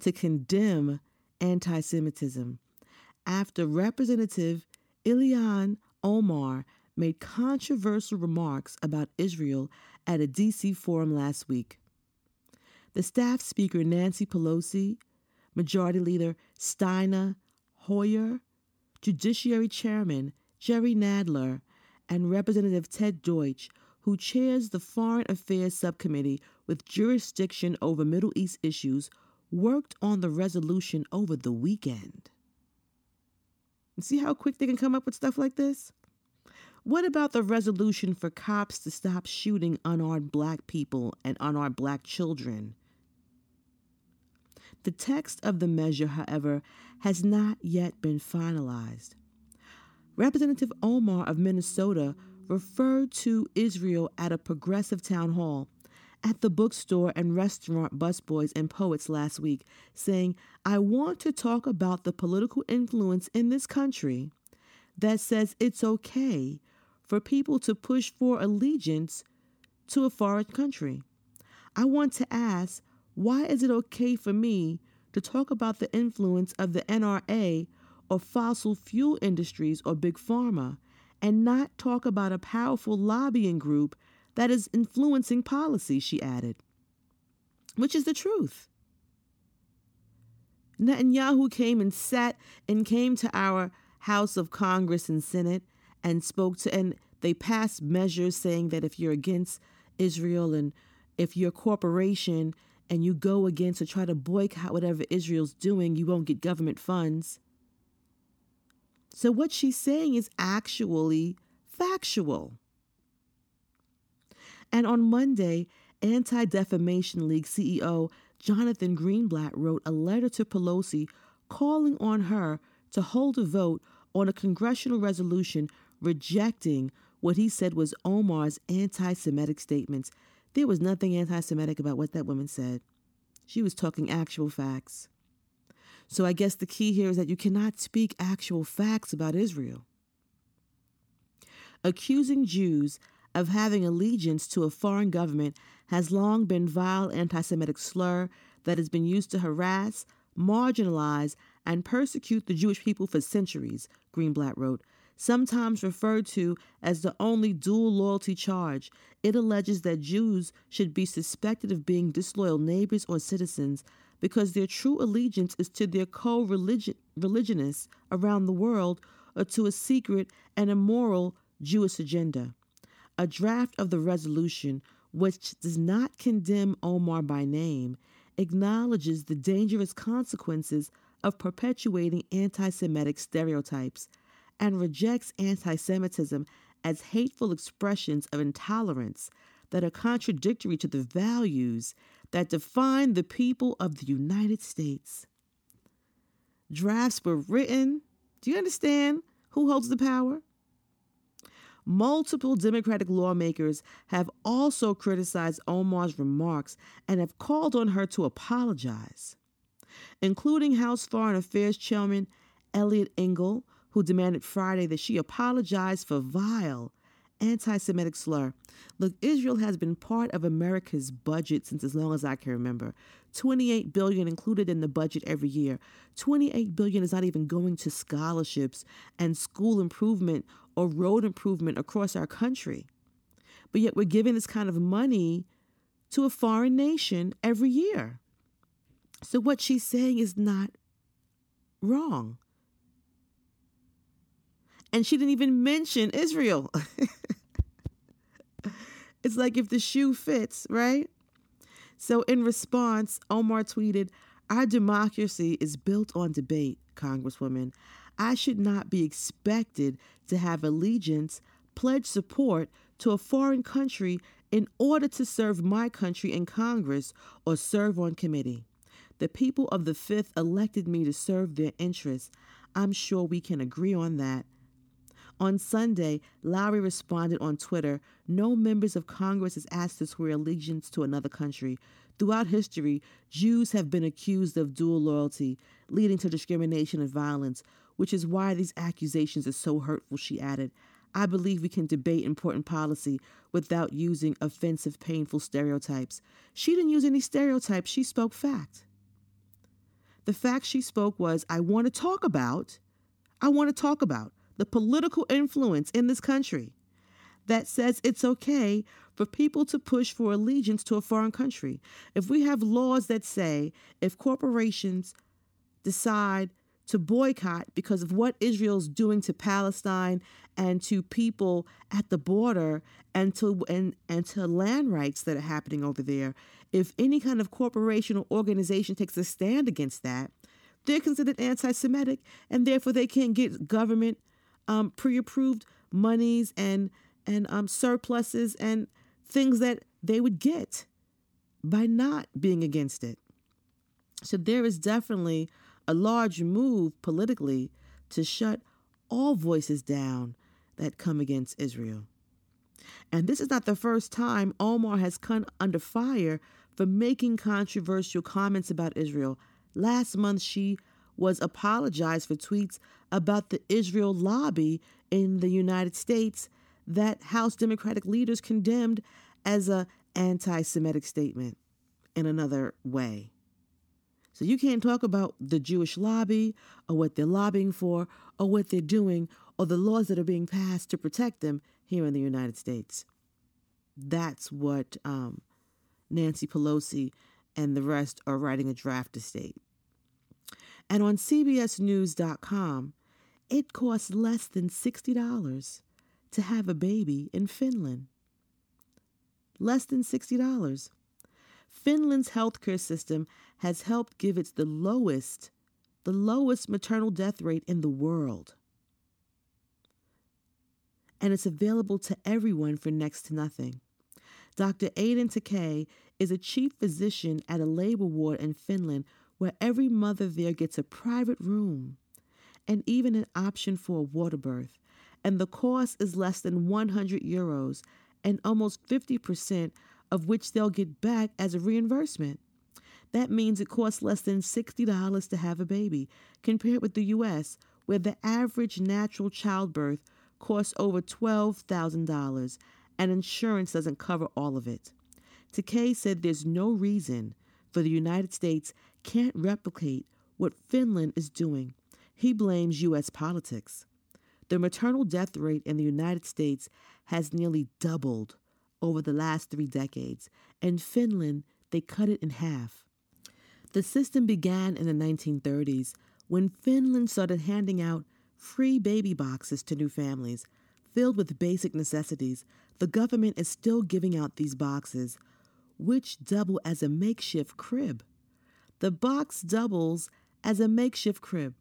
to condemn anti Semitism after Representative Ilhan Omar made controversial remarks about Israel at a D.C. forum last week. The staff speaker Nancy Pelosi, Majority Leader Steny Hoyer, Judiciary Chairman Jerry Nadler, and Representative Ted Deutsch, who chairs the Foreign Affairs Subcommittee with jurisdiction over Middle East issues, worked on the resolution over the weekend. You see how quick they can come up with stuff like this? What about the resolution for cops to stop shooting unarmed black people and unarmed black children? The text of the measure, however, has not yet been finalized. Representative Omar of Minnesota referred to Israel at a progressive town hall at the bookstore and restaurant busboys and poets last week, saying, I want to talk about the political influence in this country that says it's okay for people to push for allegiance to a foreign country. I want to ask, why is it okay for me to talk about the influence of the NRA or fossil fuel industries or big pharma and not talk about a powerful lobbying group that is influencing policy, she added, which is the truth. Netanyahu came and sat and came to our House of Congress and Senate and spoke to, and they passed measures saying that if you're against Israel and if you're a corporation and you go against or try to boycott whatever Israel's doing, you won't get government funds. So what she's saying is actually factual. And on Monday, Anti Defamation League CEO Jonathan Greenblatt wrote a letter to Pelosi calling on her to hold a vote on a congressional resolution rejecting what he said was Omar's anti Semitic statements. There was nothing anti Semitic about what that woman said. She was talking actual facts. So I guess the key here is that you cannot speak actual facts about Israel. Accusing Jews of having allegiance to a foreign government has long been vile anti-Semitic slur that has been used to harass, marginalize, and persecute the Jewish people for centuries, Greenblatt wrote. Sometimes referred to as the only dual loyalty charge, it alleges that Jews should be suspected of being disloyal neighbors or citizens because their true allegiance is to their co religionists around the world or to a secret and immoral Jewish agenda. A draft of the resolution, which does not condemn Omar by name, acknowledges the dangerous consequences of perpetuating anti Semitic stereotypes and rejects anti Semitism as hateful expressions of intolerance that are contradictory to the values that define the people of the United States. Drafts were written. Do you understand who holds the power? Multiple Democratic lawmakers have also criticized Omar's remarks and have called on her to apologize, including House Foreign Affairs Chairman Eliot Engel, who demanded Friday that she apologize for vile anti Semitic slur. Look, Israel has been part of America's budget since as long as I can remember. 28 billion included in the budget every year. 28 billion is not even going to scholarships and school improvement or road improvement across our country. But yet we're giving this kind of money to a foreign nation every year. So what she's saying is not wrong. And she didn't even mention Israel. [LAUGHS] it's like if the shoe fits, right? So, in response, Omar tweeted, Our democracy is built on debate, Congresswoman. I should not be expected to have allegiance, pledge support to a foreign country in order to serve my country in Congress or serve on committee. The people of the Fifth elected me to serve their interests. I'm sure we can agree on that. On Sunday, Lowey responded on Twitter No members of Congress is asked to swear allegiance to another country. Throughout history, Jews have been accused of dual loyalty, leading to discrimination and violence, which is why these accusations are so hurtful, she added. I believe we can debate important policy without using offensive, painful stereotypes. She didn't use any stereotypes, she spoke fact. The fact she spoke was I want to talk about, I want to talk about the political influence in this country that says it's okay for people to push for allegiance to a foreign country. If we have laws that say if corporations decide to boycott because of what Israel's doing to Palestine and to people at the border and to and, and to land rights that are happening over there, if any kind of corporation or organization takes a stand against that, they're considered anti-Semitic, and therefore they can't get government um, pre-approved monies and and um, surpluses and things that they would get by not being against it. So there is definitely a large move politically to shut all voices down that come against Israel. And this is not the first time Omar has come under fire for making controversial comments about Israel. Last month, she was apologized for tweets about the Israel lobby in the United States that House Democratic leaders condemned as a anti-Semitic statement in another way. So you can't talk about the Jewish lobby or what they're lobbying for or what they're doing or the laws that are being passed to protect them here in the United States. That's what um, Nancy Pelosi and the rest are writing a draft to state. And on CBSNews.com, it costs less than $60 to have a baby in Finland. less than $60. Finland's healthcare system has helped give it the lowest, the lowest maternal death rate in the world. And it's available to everyone for next to nothing. Dr. Aidan Takei is a chief physician at a labor ward in Finland where every mother there gets a private room and even an option for a water birth. And the cost is less than 100 euros and almost 50% of which they'll get back as a reimbursement. That means it costs less than $60 to have a baby, compared with the US, where the average natural childbirth costs over $12,000 and insurance doesn't cover all of it. Takei said there's no reason for the United States can't replicate what Finland is doing. He blames U.S. politics. The maternal death rate in the United States has nearly doubled over the last three decades. In Finland, they cut it in half. The system began in the 1930s when Finland started handing out free baby boxes to new families filled with basic necessities. The government is still giving out these boxes, which double as a makeshift crib. The box doubles as a makeshift crib.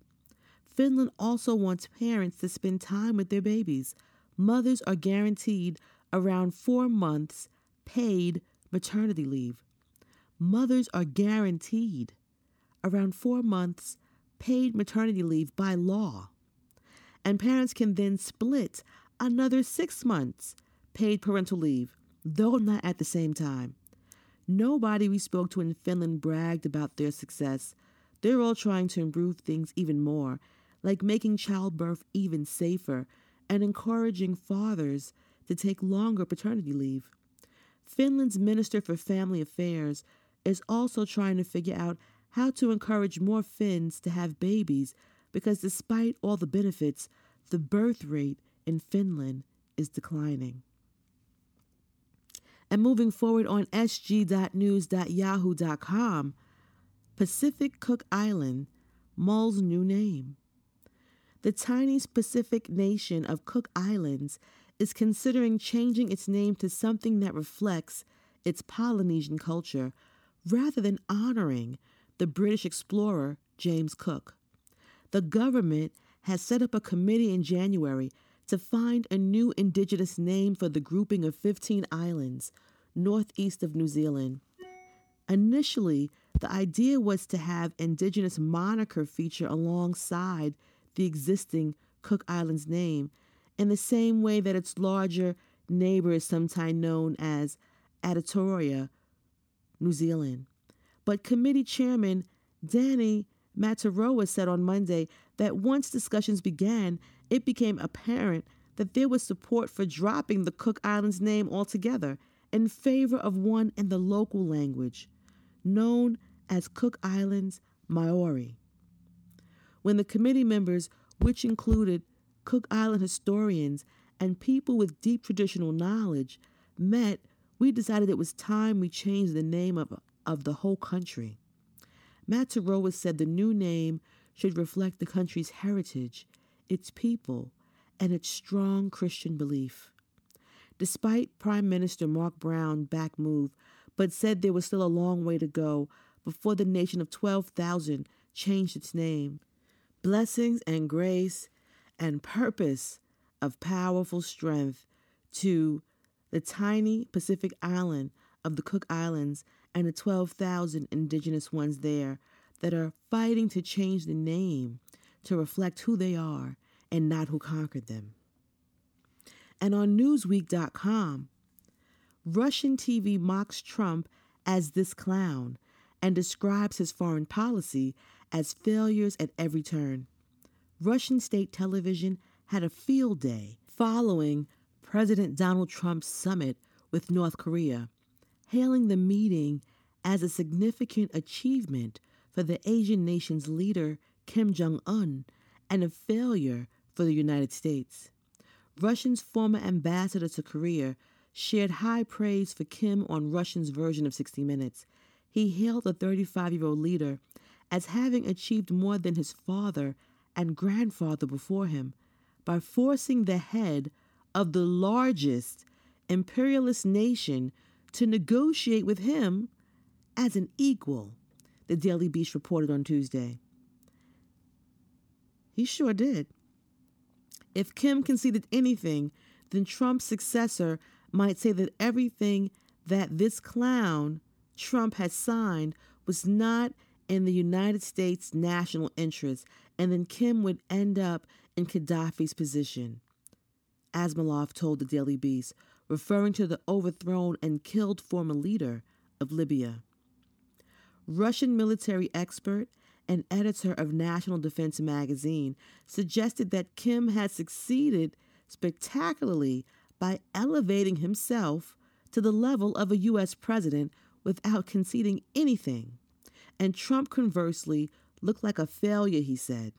Finland also wants parents to spend time with their babies. Mothers are guaranteed around four months paid maternity leave. Mothers are guaranteed around four months paid maternity leave by law. And parents can then split another six months paid parental leave, though not at the same time. Nobody we spoke to in Finland bragged about their success. They're all trying to improve things even more, like making childbirth even safer and encouraging fathers to take longer paternity leave. Finland's Minister for Family Affairs is also trying to figure out how to encourage more Finns to have babies because despite all the benefits, the birth rate in Finland is declining. And moving forward on sg.news.yahoo.com, Pacific Cook Island mulls new name. The tiny Pacific nation of Cook Islands is considering changing its name to something that reflects its Polynesian culture rather than honoring the British explorer James Cook. The government has set up a committee in January to find a new indigenous name for the grouping of 15 islands northeast of New Zealand. Initially, the idea was to have indigenous moniker feature alongside the existing Cook Islands name in the same way that its larger neighbor is sometimes known as Aotearoa, New Zealand. But committee chairman Danny Mataroa said on Monday that once discussions began, it became apparent that there was support for dropping the Cook Islands name altogether in favor of one in the local language, known as Cook Islands Maori. When the committee members, which included Cook Island historians and people with deep traditional knowledge, met, we decided it was time we changed the name of, of the whole country. Mataroa said the new name should reflect the country's heritage, its people, and its strong Christian belief. Despite Prime Minister Mark Brown's back move, but said there was still a long way to go before the nation of 12,000 changed its name. Blessings and grace and purpose of powerful strength to the tiny Pacific island of the Cook Islands and the 12,000 indigenous ones there that are fighting to change the name to reflect who they are and not who conquered them. And on Newsweek.com, Russian TV mocks Trump as this clown and describes his foreign policy as failures at every turn. Russian state television had a field day following President Donald Trump's summit with North Korea, hailing the meeting as a significant achievement for the Asian nation's leader, Kim Jong un, and a failure for the United States. Russia's former ambassador to Korea shared high praise for Kim on Russia's version of 60 Minutes. He hailed the 35 year old leader as having achieved more than his father and grandfather before him by forcing the head of the largest imperialist nation to negotiate with him as an equal, the Daily Beast reported on Tuesday. He sure did. If Kim conceded anything, then Trump's successor might say that everything that this clown Trump had signed was not in the United States' national interest, and then Kim would end up in Gaddafi's position. Asmolov told the Daily Beast, referring to the overthrown and killed former leader of Libya. Russian military expert and editor of National Defense magazine suggested that Kim had succeeded spectacularly by elevating himself to the level of a U.S. president without conceding anything. And Trump, conversely, looked like a failure, he said.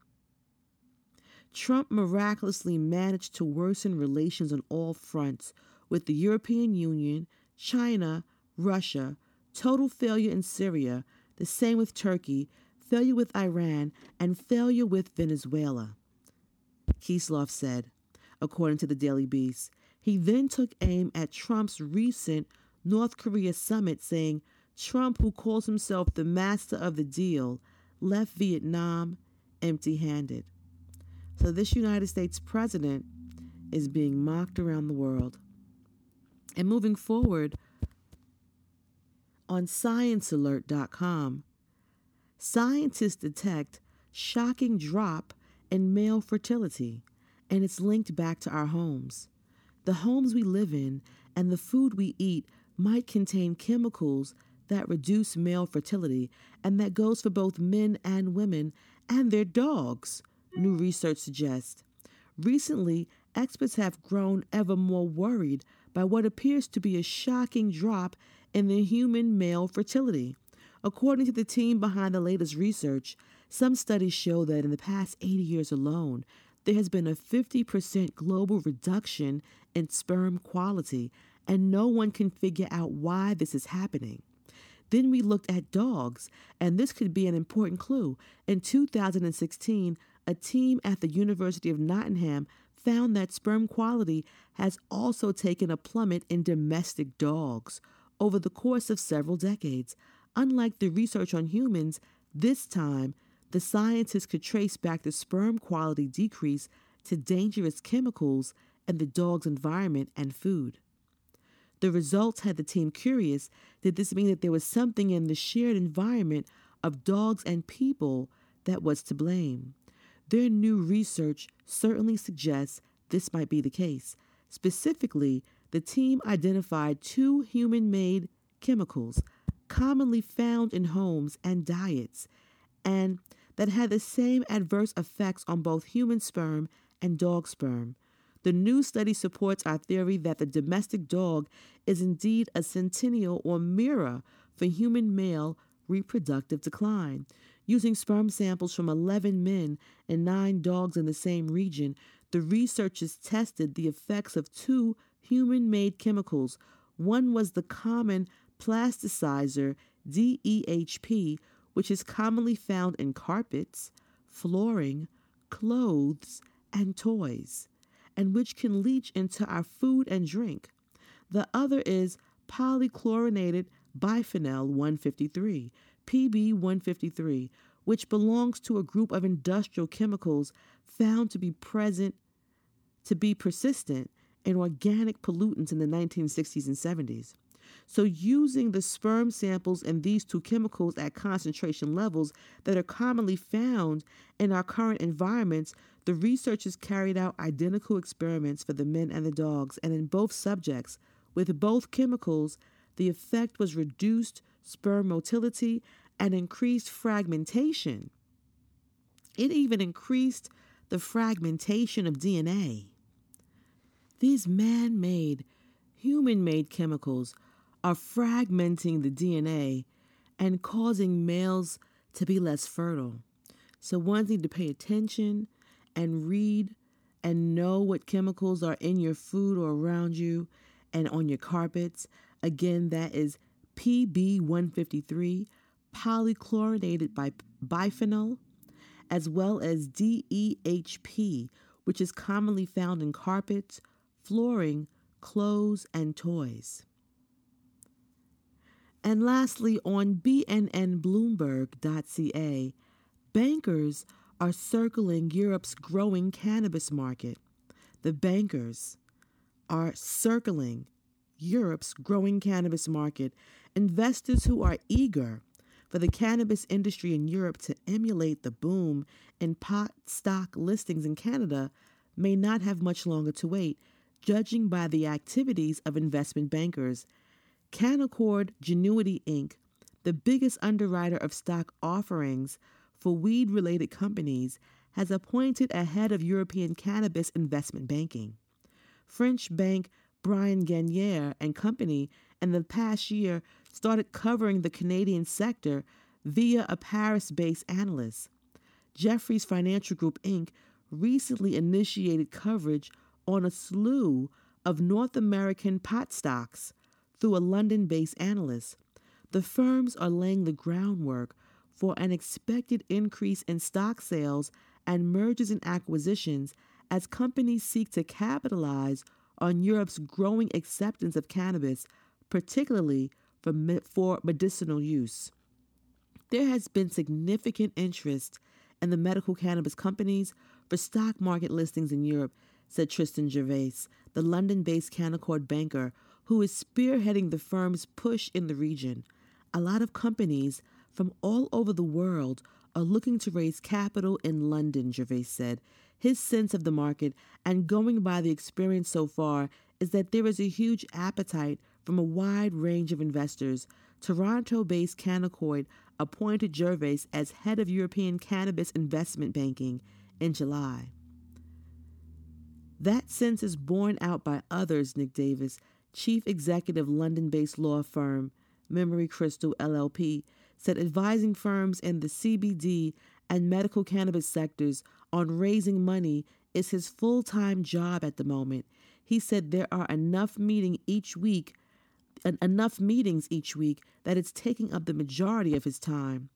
Trump miraculously managed to worsen relations on all fronts with the European Union, China, Russia, total failure in Syria, the same with Turkey, failure with Iran, and failure with Venezuela. Kislov said, according to the Daily Beast. He then took aim at Trump's recent North Korea summit, saying, Trump, who calls himself the master of the deal, left Vietnam empty handed. So, this United States president is being mocked around the world. And moving forward, on ScienceAlert.com, scientists detect shocking drop in male fertility, and it's linked back to our homes. The homes we live in and the food we eat might contain chemicals that reduce male fertility, and that goes for both men and women and their dogs, new research suggests. Recently, experts have grown ever more worried by what appears to be a shocking drop in the human male fertility. According to the team behind the latest research, some studies show that in the past 80 years alone, there has been a 50% global reduction in sperm quality, and no one can figure out why this is happening. Then we looked at dogs, and this could be an important clue. In 2016, a team at the University of Nottingham found that sperm quality has also taken a plummet in domestic dogs over the course of several decades. Unlike the research on humans, this time the scientists could trace back the sperm quality decrease to dangerous chemicals in the dog's environment and food. The results had the team curious did this mean that there was something in the shared environment of dogs and people that was to blame? Their new research certainly suggests this might be the case. Specifically, the team identified two human made chemicals commonly found in homes and diets, and that had the same adverse effects on both human sperm and dog sperm. The new study supports our theory that the domestic dog is indeed a centennial or mirror for human male reproductive decline. Using sperm samples from 11 men and 9 dogs in the same region, the researchers tested the effects of two human made chemicals. One was the common plasticizer DEHP, which is commonly found in carpets, flooring, clothes, and toys and which can leach into our food and drink. The other is polychlorinated biphenyl 153, PB 153, which belongs to a group of industrial chemicals found to be present to be persistent in organic pollutants in the 1960s and 70s. So, using the sperm samples and these two chemicals at concentration levels that are commonly found in our current environments, the researchers carried out identical experiments for the men and the dogs, and in both subjects, with both chemicals, the effect was reduced sperm motility and increased fragmentation. It even increased the fragmentation of DNA. These man made, human made chemicals are fragmenting the DNA and causing males to be less fertile. So, ones need to pay attention and read and know what chemicals are in your food or around you and on your carpets. Again, that is PB 153, polychlorinated by biphenyl, as well as DEHP, which is commonly found in carpets, flooring, clothes, and toys. And lastly, on bnnbloomberg.ca, bankers are circling Europe's growing cannabis market. The bankers are circling Europe's growing cannabis market. Investors who are eager for the cannabis industry in Europe to emulate the boom in pot stock listings in Canada may not have much longer to wait, judging by the activities of investment bankers. Canaccord Genuity Inc., the biggest underwriter of stock offerings for weed related companies, has appointed a head of European cannabis investment banking. French bank Bryan Garnier and Company in the past year started covering the Canadian sector via a Paris based analyst. Jefferies Financial Group Inc. recently initiated coverage on a slew of North American pot stocks through a London based analyst. The firms are laying the groundwork for an expected increase in stock sales and mergers and acquisitions as companies seek to capitalize on Europe's growing acceptance of cannabis, particularly for, for medicinal use. There has been significant interest in the medical cannabis companies for stock market listings in Europe, said Tristan Gervais, the London based Canaccord banker who is spearheading the firm's push in the region. A lot of companies from all over the world are looking to raise capital in London, Gervais said. His sense of the market and going by the experience so far is that there is a huge appetite from a wide range of investors. Toronto based Canaccord appointed Gervais as head of European cannabis investment banking in July. That sense is borne out by others, Nick Davis, chief executive London based law firm Memery Crystal LLP, said advising firms in the CBD and medical cannabis sectors on raising money is his full time job at the moment. He said there are enough meeting each week, en- enough meetings each week that it's taking up the majority of his time.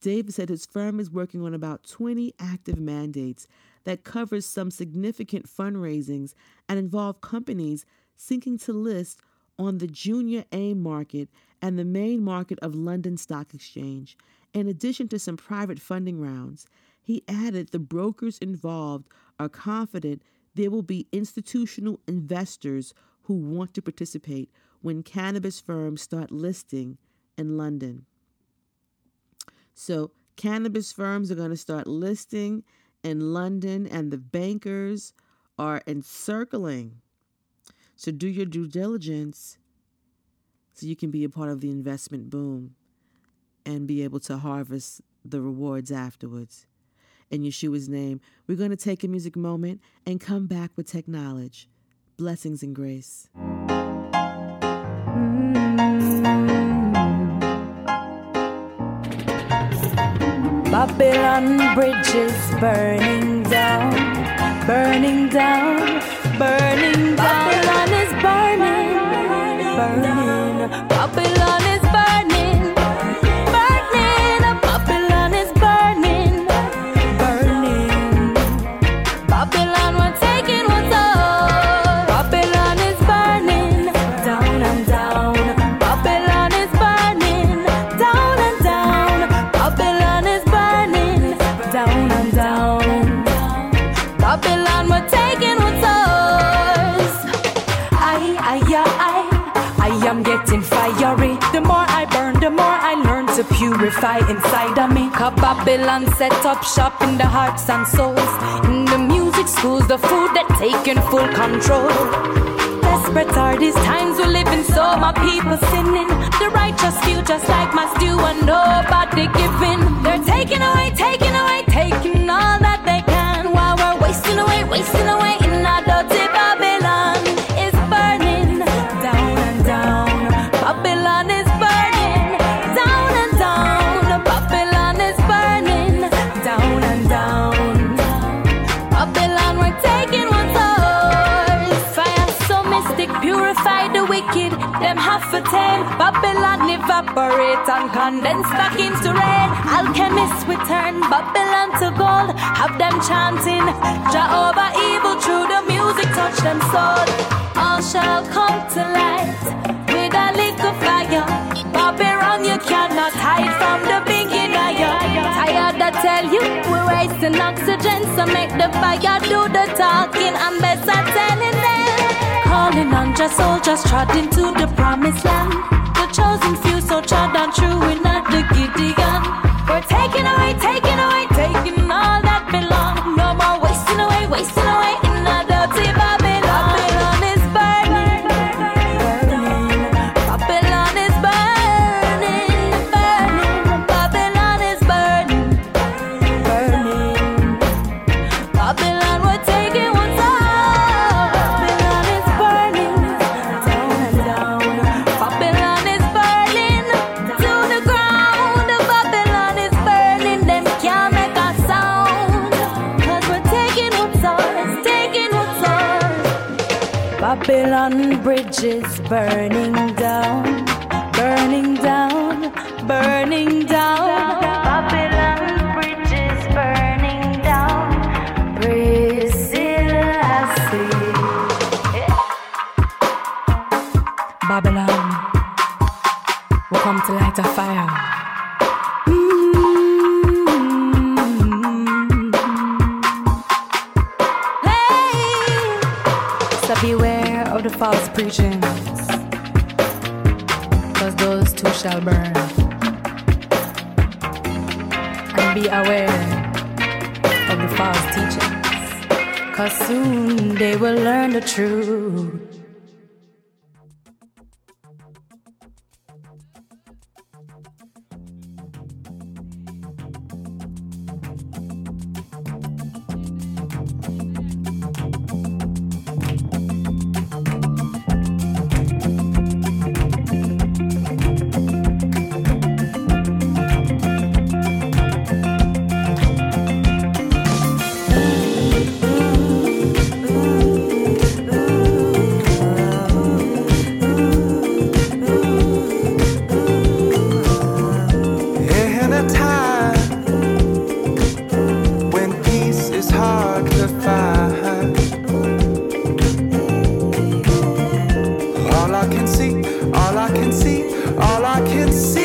Davis said his firm is working on about 20 active mandates that covers some significant fundraisings and involve companies seeking to list on the junior AIM market and the main market of London Stock Exchange, in addition to some private funding rounds. He added the brokers involved are confident there will be institutional investors who want to participate when cannabis firms start listing in London. So, cannabis firms are going to start listing in London, and the bankers are encircling. So, do your due diligence so you can be a part of the investment boom and be able to harvest the rewards afterwards. In Yeshua's name, we're going to take a music moment and come back with Teknowledge. Blessings and grace. Mm. Babylon bridges burning down, burning down, burning purify inside of me. Cause Babylon set up shop in the hearts and souls. In the music schools, the food that taking full control. Desperate are these times we live in, so my people sinning. The righteous feel just like my stew, and nobody giving. They're taking away, taking away, taking all that they can, while we're wasting away, wasting away in our dirty Babylon. evaporate and condense back into rain. Alchemists we turn Babylon to gold. Have them chanting Jehovah evil through the music, touch them soul. All shall come to light with a lick of fire. Babylon, you cannot hide from the beginning. Tired, I tell you, we're wasting oxygen, so make the fire do the talking. I'm better telling them. Calling on just soldiers, trotting to the promised land chosen few, so tried and true, we're not the giddy. on bridges burning down. can see, all I can see.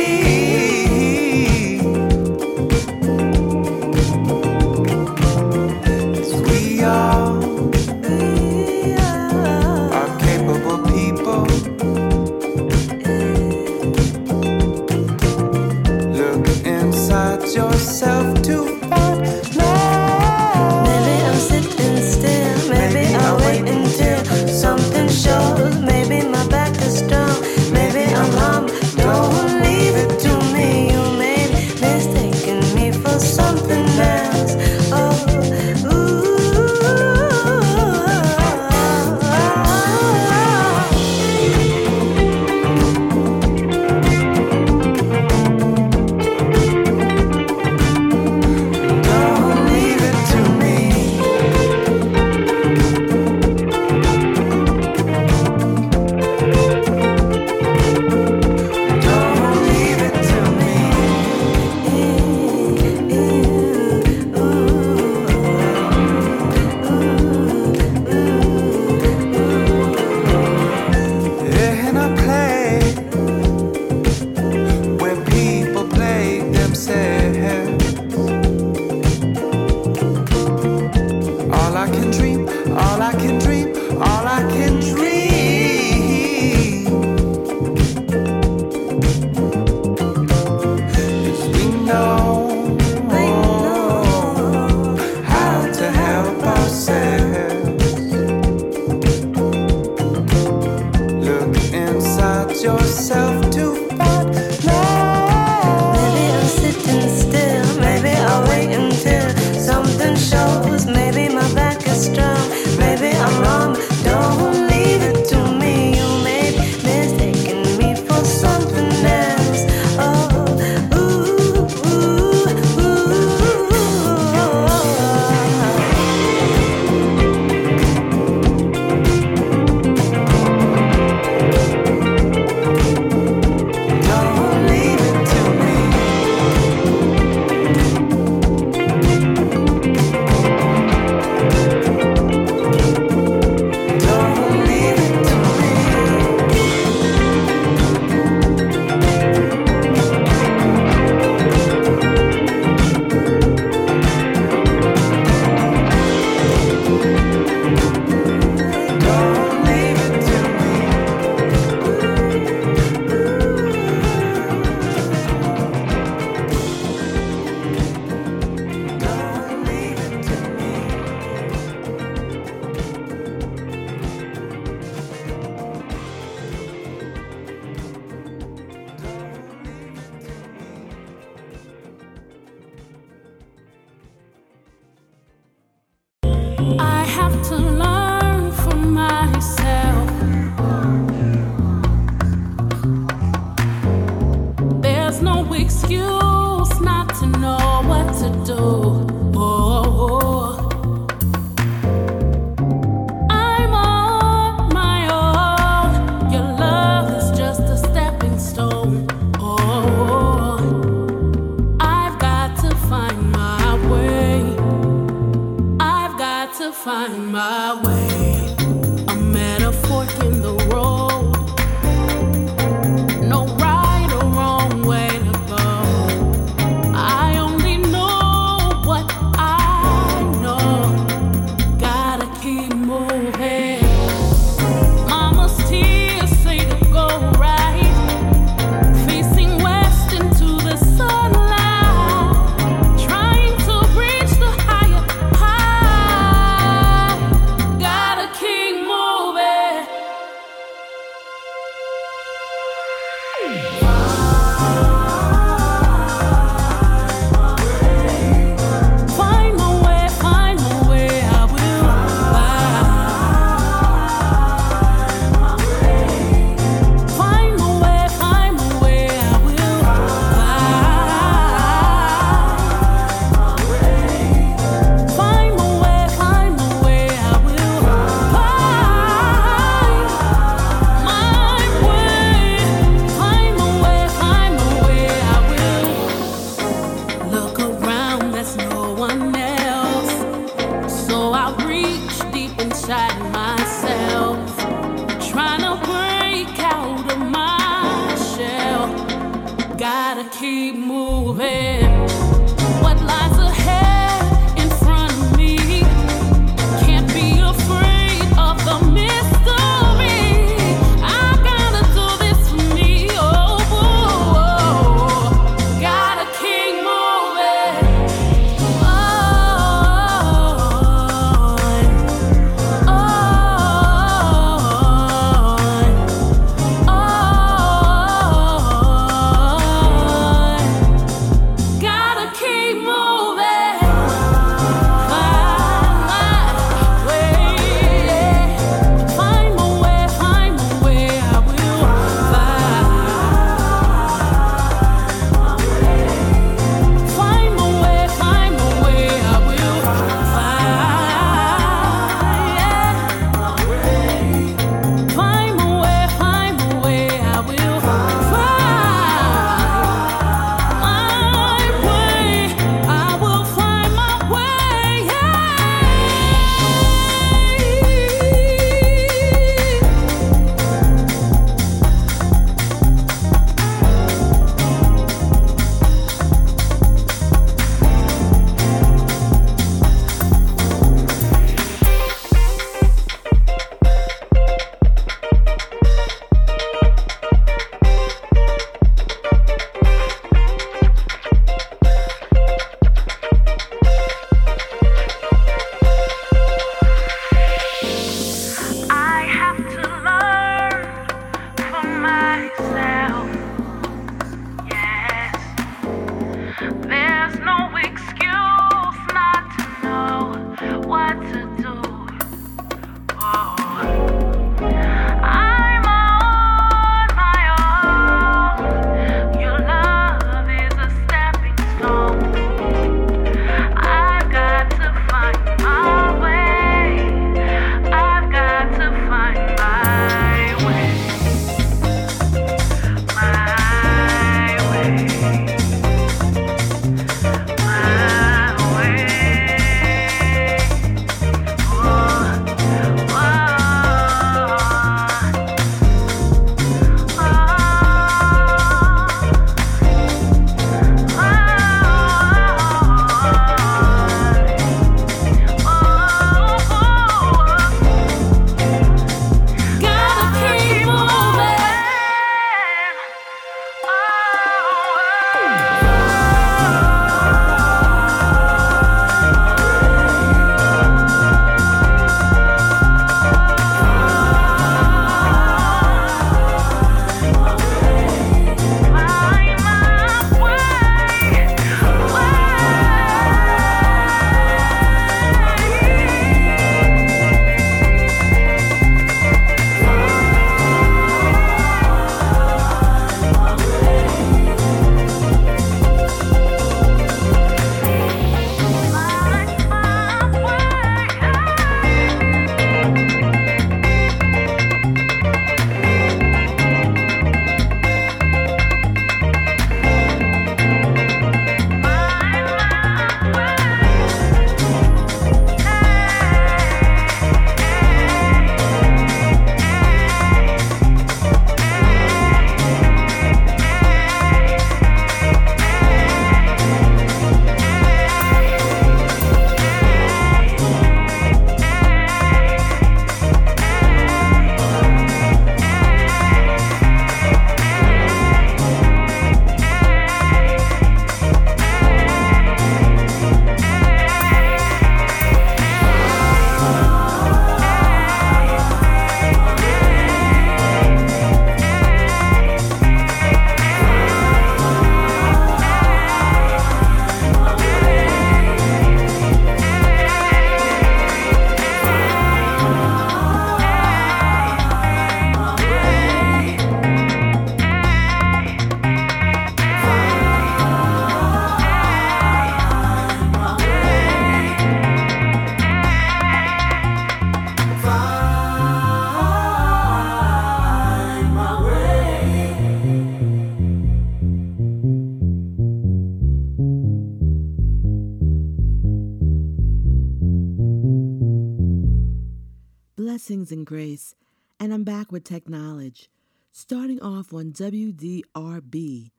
Blessings and grace, and I'm back with Teknowledge. Starting off on WDRB.com,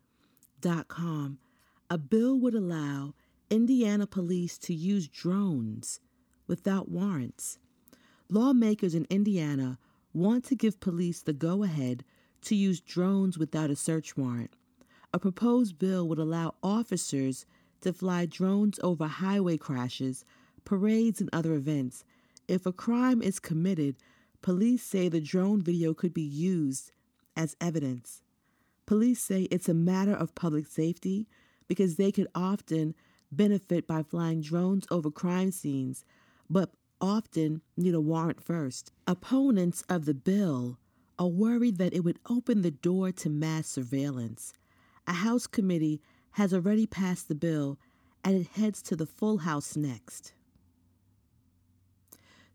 a bill would allow Indiana police to use drones without warrants. Lawmakers in Indiana want to give police the go ahead to use drones without a search warrant. A proposed bill would allow officers to fly drones over highway crashes, parades, and other events. If a crime is committed, police say the drone video could be used as evidence. Police say it's a matter of public safety because they could often benefit by flying drones over crime scenes, but often need a warrant first. Opponents of the bill are worried that it would open the door to mass surveillance. A House committee has already passed the bill and it heads to the full House next.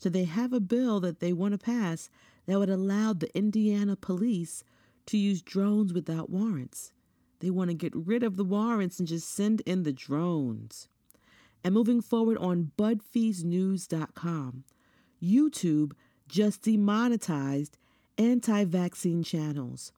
So they have a bill that they want to pass that would allow the Indiana police to use drones without warrants. They want to get rid of the warrants and just send in the drones. And moving forward on BuzzFeedNews.com, YouTube just demonetized anti vaccine channels.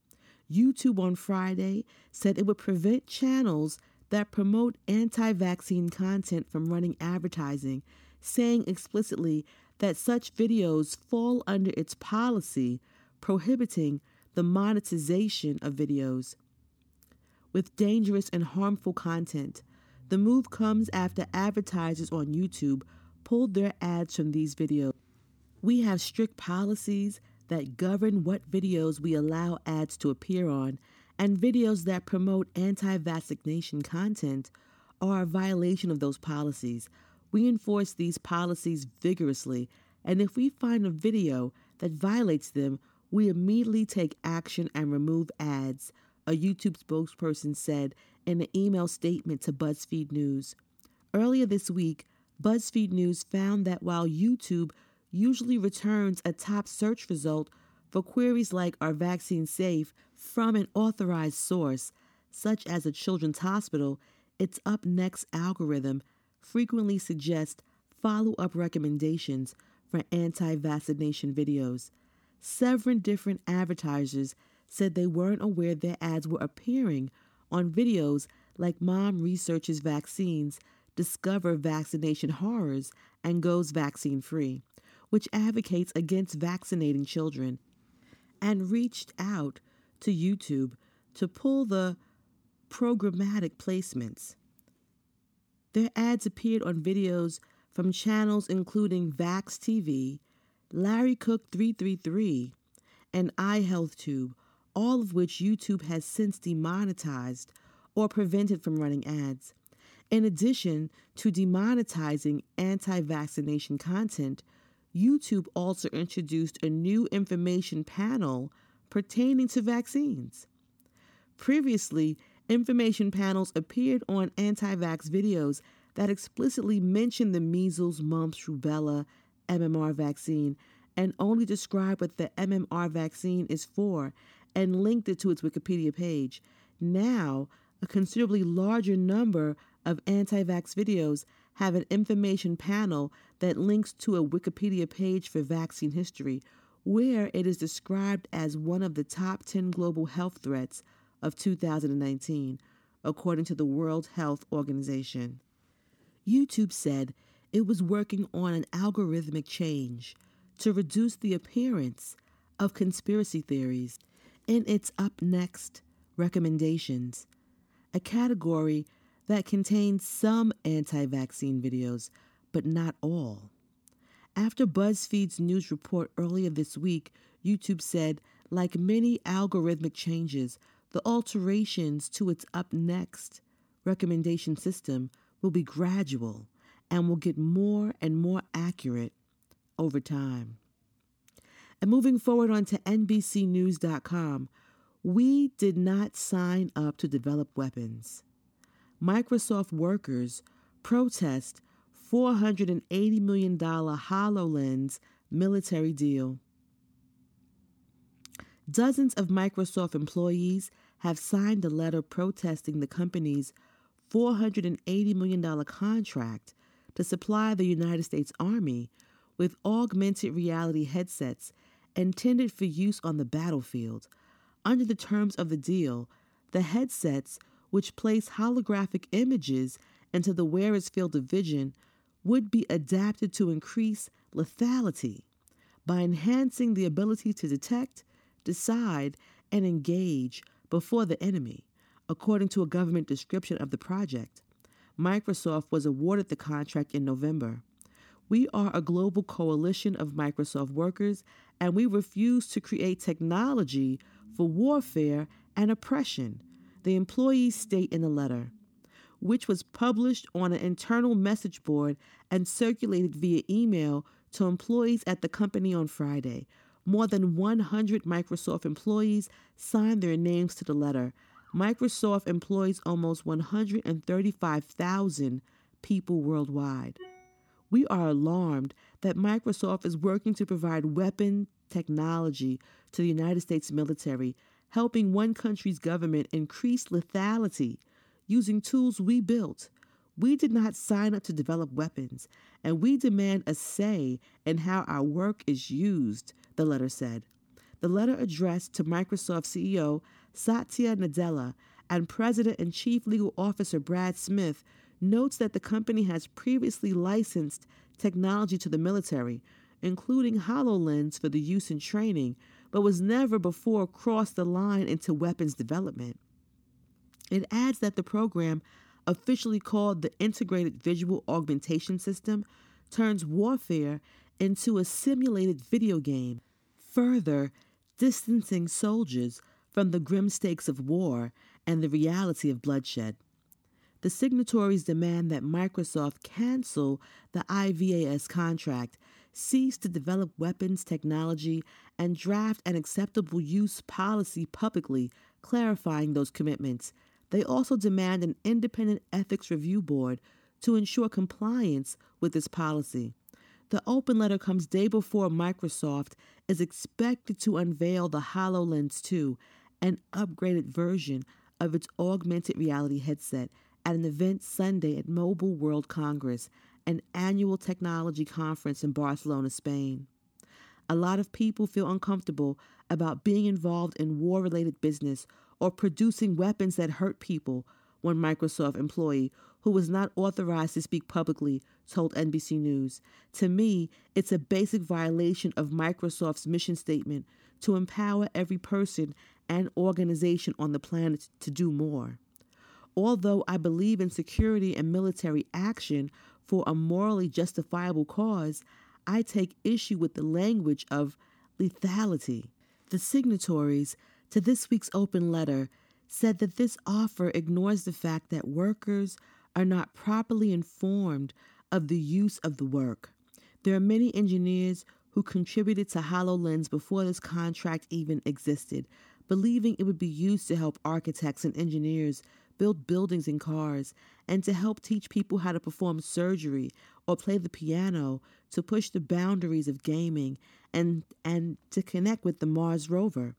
YouTube on Friday said it would prevent channels that promote anti vaccine content from running advertising, saying explicitly that such videos fall under its policy prohibiting the monetization of videos with dangerous and harmful content. The move comes after advertisers on YouTube pulled their ads from these videos. We have strict policies that govern what videos we allow ads to appear on, and videos that promote anti vaccination content are a violation of those policies. We enforce these policies vigorously, and if we find a video that violates them, we immediately take action and remove ads, a YouTube spokesperson said in an email statement to BuzzFeed News. Earlier this week, BuzzFeed News found that while YouTube usually returns a top search result for queries like Are vaccines safe from an authorized source, such as a children's hospital, its Up Next algorithm frequently suggest follow up recommendations for anti vaccination videos. Several different advertisers said they weren't aware their ads were appearing on videos like Mom Researches Vaccines, Discover Vaccination Horrors, and Goes Vaccine Free, which advocates against vaccinating children, and reached out to YouTube to pull the programmatic placements. Their ads appeared on videos from channels including Vax TV, Larry Cook 333, and iHealthTube, all of which YouTube has since demonetized or prevented from running ads. In addition to demonetizing anti vaccination content, YouTube also introduced a new information panel pertaining to vaccines. Previously, information panels appeared on anti vax videos that explicitly mentioned the measles, mumps, rubella, MMR vaccine and only described what the MMR vaccine is for and linked it to its Wikipedia page. Now, a considerably larger number of anti vax videos have an information panel that links to a Wikipedia page for vaccine history, where it is described as one of the top 10 global health threats of 2019, according to the World Health Organization. YouTube said it was working on an algorithmic change to reduce the appearance of conspiracy theories in its Up Next recommendations, a category that contains some anti vaccine videos, but not all. After BuzzFeed's news report earlier this week, YouTube said, like many algorithmic changes, the alterations to its Up Next recommendation system will be gradual and will get more and more accurate over time. And moving forward onto NBCNews.com, we did not sign up to develop weapons. Microsoft workers protest $480 million HoloLens military deal. Dozens of Microsoft employees have signed a letter protesting the company's $480 million contract to supply the United States Army with augmented reality headsets intended for use on the battlefield. Under the terms of the deal, the headsets which place holographic images into the wearer's field of vision, would be adapted to increase lethality by enhancing the ability to detect, decide, and engage before the enemy, according to a government description of the project. Microsoft was awarded the contract in November. We are a global coalition of Microsoft workers, and we refuse to create technology for warfare and oppression, the employees state in the letter, which was published on an internal message board and circulated via email to employees at the company on Friday. More than 100 Microsoft employees signed their names to the letter. Microsoft employs almost 135,000 people worldwide. We are alarmed that Microsoft is working to provide weapon technology to the United States military, helping one country's government increase lethality using tools we built. We did not sign up to develop weapons, and we demand a say in how our work is used, the letter said. The letter addressed to Microsoft CEO Satya Nadella and President and Chief Legal Officer Brad Smith notes that the company has previously licensed technology to the military, including HoloLens for the use in training, but was never before crossed the line into weapons development. It adds that the program, officially called the Integrated Visual Augmentation System, turns warfare into a simulated video game, further distancing soldiers from the grim stakes of war and the reality of bloodshed. The signatories demand that Microsoft cancel the IVAS contract, cease to develop weapons technology, and draft an acceptable use policy publicly clarifying those commitments. They also demand an independent ethics review board to ensure compliance with this policy. The open letter comes day before Microsoft is expected to unveil the HoloLens 2, an upgraded version of its augmented reality headset, at an event Sunday at Mobile World Congress, an annual technology conference in Barcelona, Spain. A lot of people feel uncomfortable about being involved in war related business or producing weapons that hurt people, one Microsoft employee who was not authorized to speak publicly told NBC News. To me, it's a basic violation of Microsoft's mission statement to empower every person and organization on the planet to do more. Although I believe in security and military action for a morally justifiable cause, I take issue with the language of lethality. The signatories to this week's open letter said that this offer ignores the fact that workers are not properly informed of the use of the work. There are many engineers who contributed to HoloLens before this contract even existed, believing it would be used to help architects and engineers build buildings and cars, and to help teach people how to perform surgery or play the piano to push the boundaries of gaming and, and to connect with the Mars rover.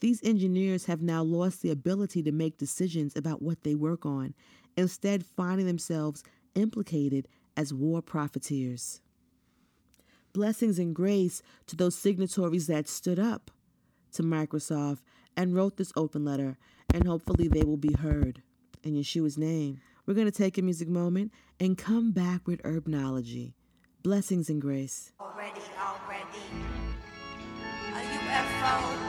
These engineers have now lost the ability to make decisions about what they work on, instead, finding themselves implicated as war profiteers. Blessings and grace to those signatories that stood up to Microsoft and wrote this open letter, and hopefully they will be heard in Yeshua's name. We're going to take a music moment and come back with herbnology. Blessings and grace. Already, already. A UFO,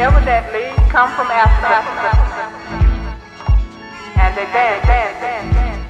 evidently come from Africa. And they dance, dance, dance, dance.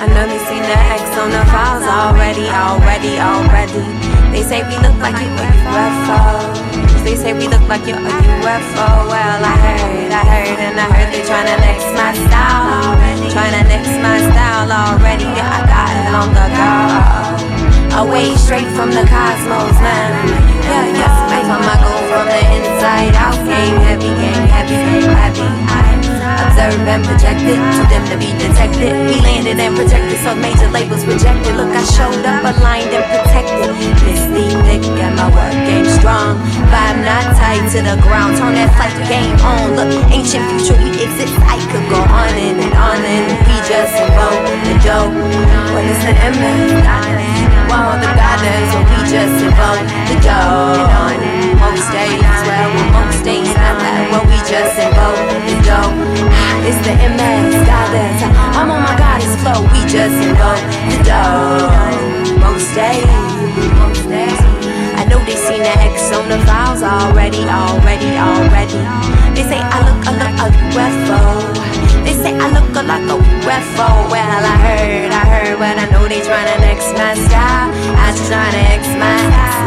I know they seen the X on the files already, already, already. They say we look like you a UFO. They say we look like you're a UFO. Well, I heard, I heard, and I heard they tryna next my style. Tryna next my style already. Yeah, I got it long ago. Away straight from the cosmos, man. Yeah, yeah, I come I go from the inside out. Game heavy, game heavy, game heavy. Observe and projected, to them to be detected. We landed and projected, so major labels rejected. Look, I showed up aligned and protected. Misty thick and my work game strong. Vibe not tight to the ground. Turn that flight game on. Look, ancient future, we exist. I could go on and, on and we just invoke the dope. When it's the MS, well, the goddess, we just invoke the dope. Most days, well, most days, not that, well, we just invoke the dope. It's the MS, goddess. I'm on my goddess flow, we just invoke the dope. Most days, most days. I know they seen the X on the files already, already, already. They say I look, I look a UFO. They say I look a like a UFO. Well, I heard, I heard, but I know they tryna X my style. I just tryna X my,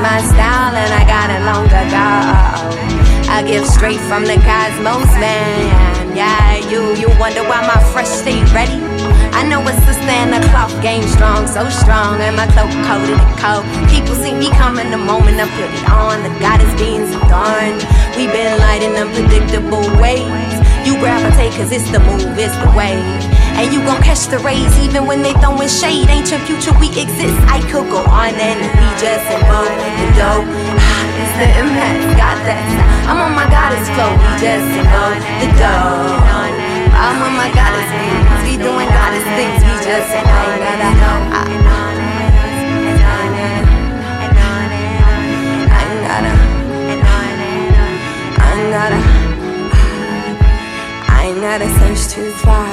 my style, and I got it long ago. I give straight from the cosmos, man. Yeah, you, you wonder why my fresh stay ready. I know a sister in the cloth game strong, so strong, and my cloak coated in cold. People see me coming the moment I put it on. The goddess being so darn. We been lighting unpredictable ways. You gravitate cause it's the move, it's the way. And you gon' catch the rays even when they throwin' shade. Ancient future, we exist. I could go on and we just invoke the dope. Ah, it's the impact, got that. I'm on my goddess flow, we just invoke the dope. I'm on my goddess things, we doing goddess things, we just ain't gotta, I ain't gotta. I ain't gotta search too far.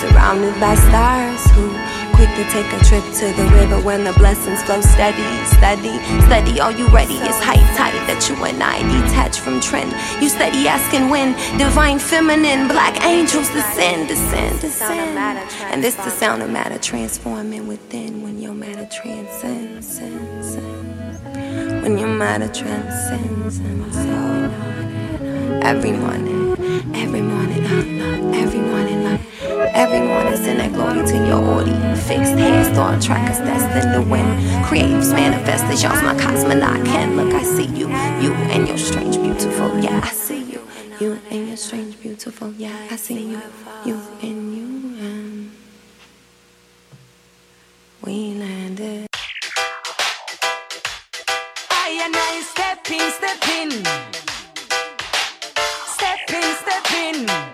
Surrounded by stars who quick to take a trip to the river when the blessings flow steady, steady, steady. Are you ready? It's high tide that you and I detach from trend. You steady asking when divine feminine black angels descend, descend, descend. And this the sound of matter transforming within when your matter transcends. When your matter transcends. And so every morning, every morning, every morning, every morning, send that glory to your audience. Fixed hair, star trackers, that's in the wind. Creatives, manifestations, my cosmonaut can look. I see you, you and your strange, beautiful. Yeah, I see you, you and your strange, beautiful. Yeah, I see you, you and you. And we landed. I and I step in, step in. In, step in.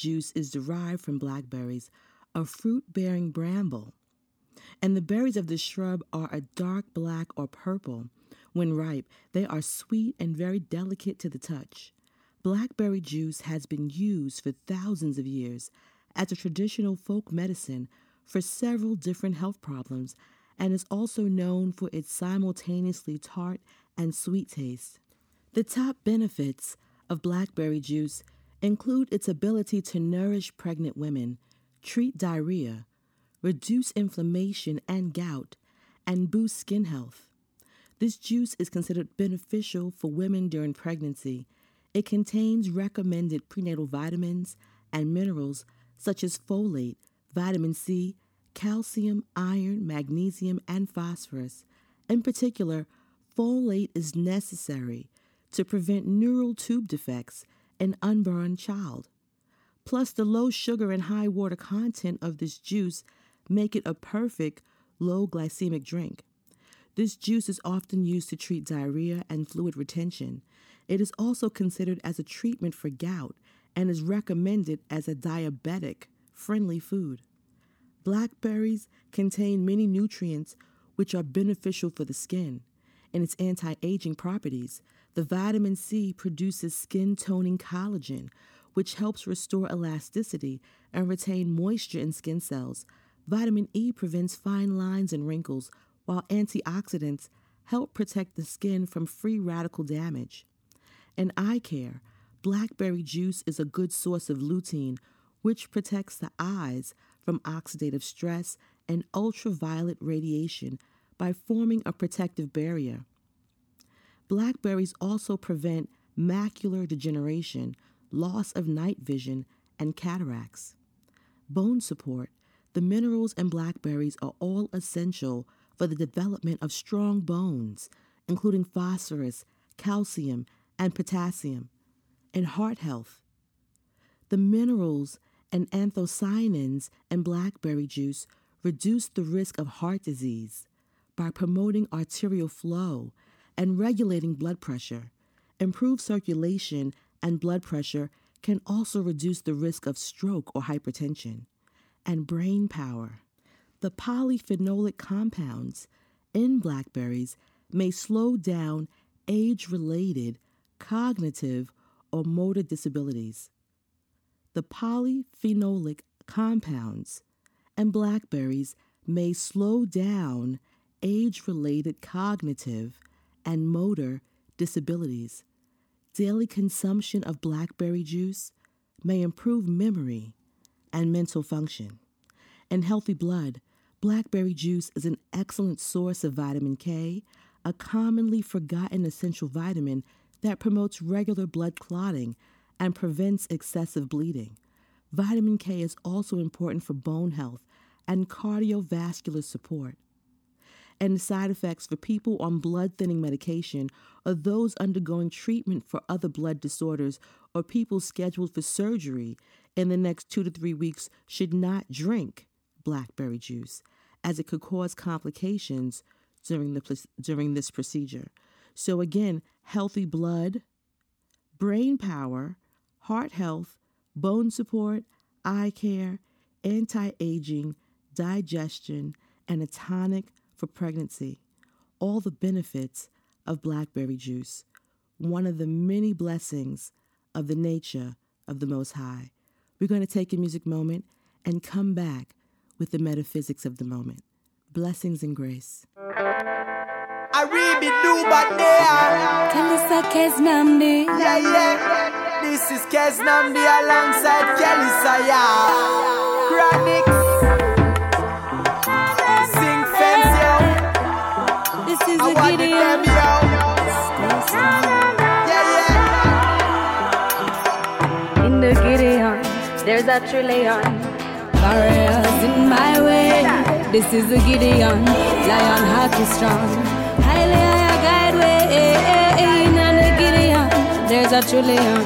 Juice is derived from blackberries, a fruit bearing bramble. And the berries of this shrub are a dark black or purple. When ripe, they are sweet and very delicate to the touch. Blackberry juice has been used for thousands of years as a traditional folk medicine for several different health problems and is also known for its simultaneously tart and sweet taste. The top benefits of blackberry juice include its ability to nourish pregnant women, treat diarrhea, reduce inflammation and gout, and boost skin health. This juice is considered beneficial for women during pregnancy. It contains recommended prenatal vitamins and minerals such as folate, vitamin C, calcium, iron, magnesium, and phosphorus. In particular, folate is necessary to prevent neural tube defects in unborn child. Plus, the low sugar and high water content of this juice make it a perfect low glycemic drink. This juice is often used to treat diarrhea and fluid retention. It is also considered as a treatment for gout and is recommended as a diabetic friendly food. Blackberries contain many nutrients which are beneficial for the skin. and its anti aging properties, the vitamin C produces skin toning collagen, which helps restore elasticity and retain moisture in skin cells. Vitamin E prevents fine lines and wrinkles, while antioxidants help protect the skin from free radical damage. In eye care, blackberry juice is a good source of lutein, which protects the eyes from oxidative stress and ultraviolet radiation by forming a protective barrier. Blackberries also prevent macular degeneration, loss of night vision, and cataracts. Bone support. The minerals in blackberries are all essential for the development of strong bones, including phosphorus, calcium, and potassium. And heart health. The minerals and anthocyanins in blackberry juice reduce the risk of heart disease by promoting arterial flow and regulating blood pressure. Improved circulation and blood pressure can also reduce the risk of stroke or hypertension. And brain power. The polyphenolic compounds in blackberries may slow down age related cognitive or motor disabilities. The polyphenolic compounds in blackberries may slow down age related cognitive and motor disabilities. Daily consumption of blackberry juice may improve memory and mental function. In healthy blood, blackberry juice is an excellent source of vitamin K, a commonly forgotten essential vitamin that promotes regular blood clotting and prevents excessive bleeding. Vitamin K is also important for bone health and cardiovascular support. And side effects for people on blood thinning medication or those undergoing treatment for other blood disorders or people scheduled for surgery in the next two to three weeks should not drink blackberry juice, as it could cause complications during, the, during this procedure. So, again, healthy blood, brain power, heart health, bone support, eye care, anti aging, digestion, and a tonic for pregnancy. All the benefits of blackberry juice, one of the many blessings of the nature of the Most High. We're going to take a music moment and come back with the metaphysics of the moment. Blessings and grace. I really do but there. Kalisa Keznamdi. Yeah, yeah. This is Keznamdi alongside Kelly Saya. Chronic. There's a trillion barriers in my way. This is a Gideon, lion heart is strong. Highly I guide way. In the Gideon, there's a trillion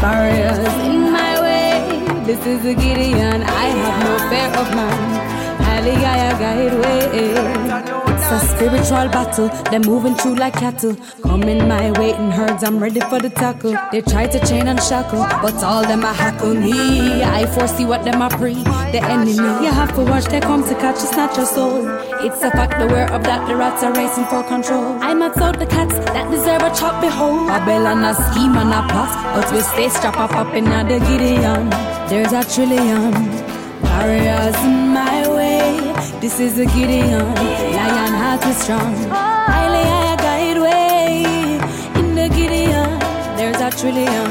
barriers in my way. This is a Gideon, I have no fear of man. Highly I guide way. It's a spiritual battle, they're moving through like cattle. Coming my way in herds, I'm ready for the tackle. They try to chain and shackle, but all them a hackle me. I foresee what them a pre, the enemy. You have to watch, they come to catch you, snatch your soul. It's a fact, aware of that, the rats are racing for control. I might out the cats that deserve a chop, behold. Babylon a scheme and a plot, but we stay strapped up up in the Gideon. There's a trillion barriers in my. This is a Gideon, lion heart is strong. I guide way in the Gideon. There's a trillion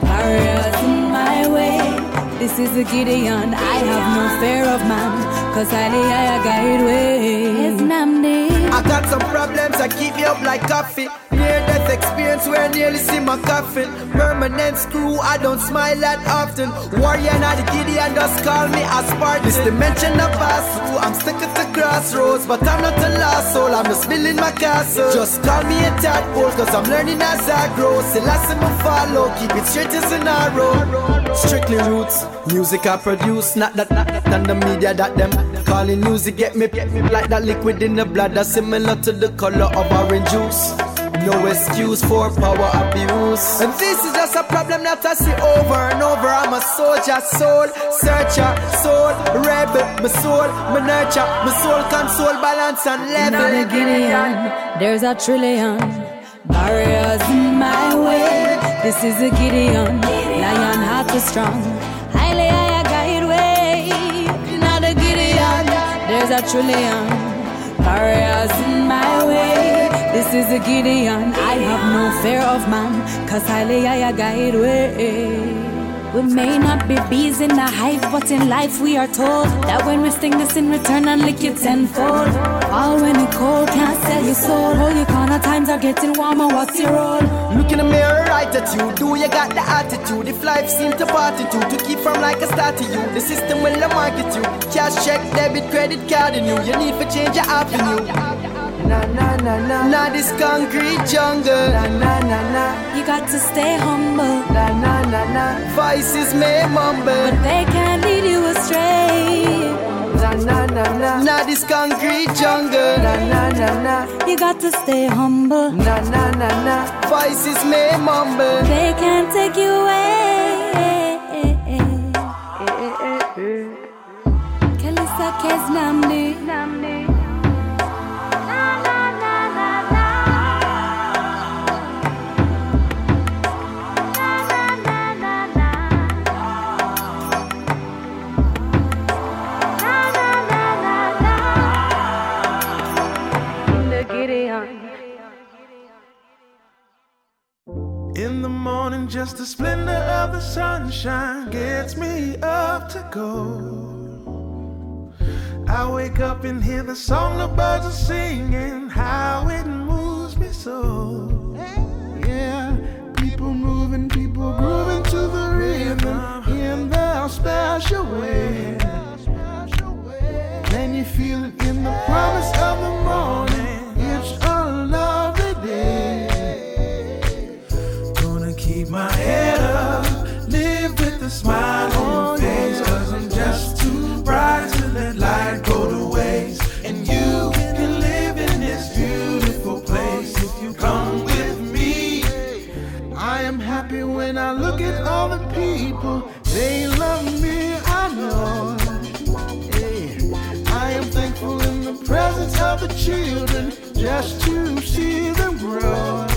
barriers in my way. This is a Gideon. I have no fear of man, cause I guide way. Namdi. I got some problems that keep me up like coffee. Near death experience where I nearly see my coffin. Permanent screw, I don't smile that often. Warrior, not the and just call me a Spartan. This dimension I pass through, I'm stuck at the crossroads, but I'm not a lost soul, I'm just building my castle. Just call me a tadpole, cause I'm learning as I grow. See me follow, keep it straight as an arrow. Strictly roots, music I produce, not that, not that, and the media that them calling music get me, get me like that liquid in the blood that's similar to the color of orange juice. No excuse for power abuse. And this is just a problem that I see over and over. I'm a soldier, soul searcher, soul rebel, my soul, my nurture, my soul console, balance and Not a level. Gideon, there's a trillion barriers in my way. This is a Gideon, lion heart is strong. Highly I guide way. Not a Gideon, there's a trillion barriers in my way. This is a Gideon, I have no fear of man, cause highly I guide way. We may not be bees in the hive, but in life we are told that when we sting this in return and lick it tenfold. All when it cold can't sell your soul. All your corner times are getting warmer. What's your role? Look in the mirror right at you. Do you got the attitude? If life seems to party to, to keep from like a you. The system will market you. Cash check, debit, credit card in you. You need to change your avenue. Na na na na. Now this concrete jungle. Na na na na. You got to stay humble. Na na na na. Voices may mumble, but they can't lead you astray. Na na na na. Now this concrete jungle. Na na na na. You got to stay humble. Na na na na. Voices may mumble. They can't take you away. Just the splendor of the sunshine gets me up to go. I wake up and hear the song the birds are singing, how it moves me so. Yeah, people moving, people grooving to the rhythm in their special way. Can you feel it in the promise of the morning? It's keep my head up, live with a smile on my face. Cause I'm just too bright to let light go to waste. And you can live in this beautiful place if you come with me. I am happy when I look at all the people, they love me, I know. I am thankful in the presence of the children just to see them grow.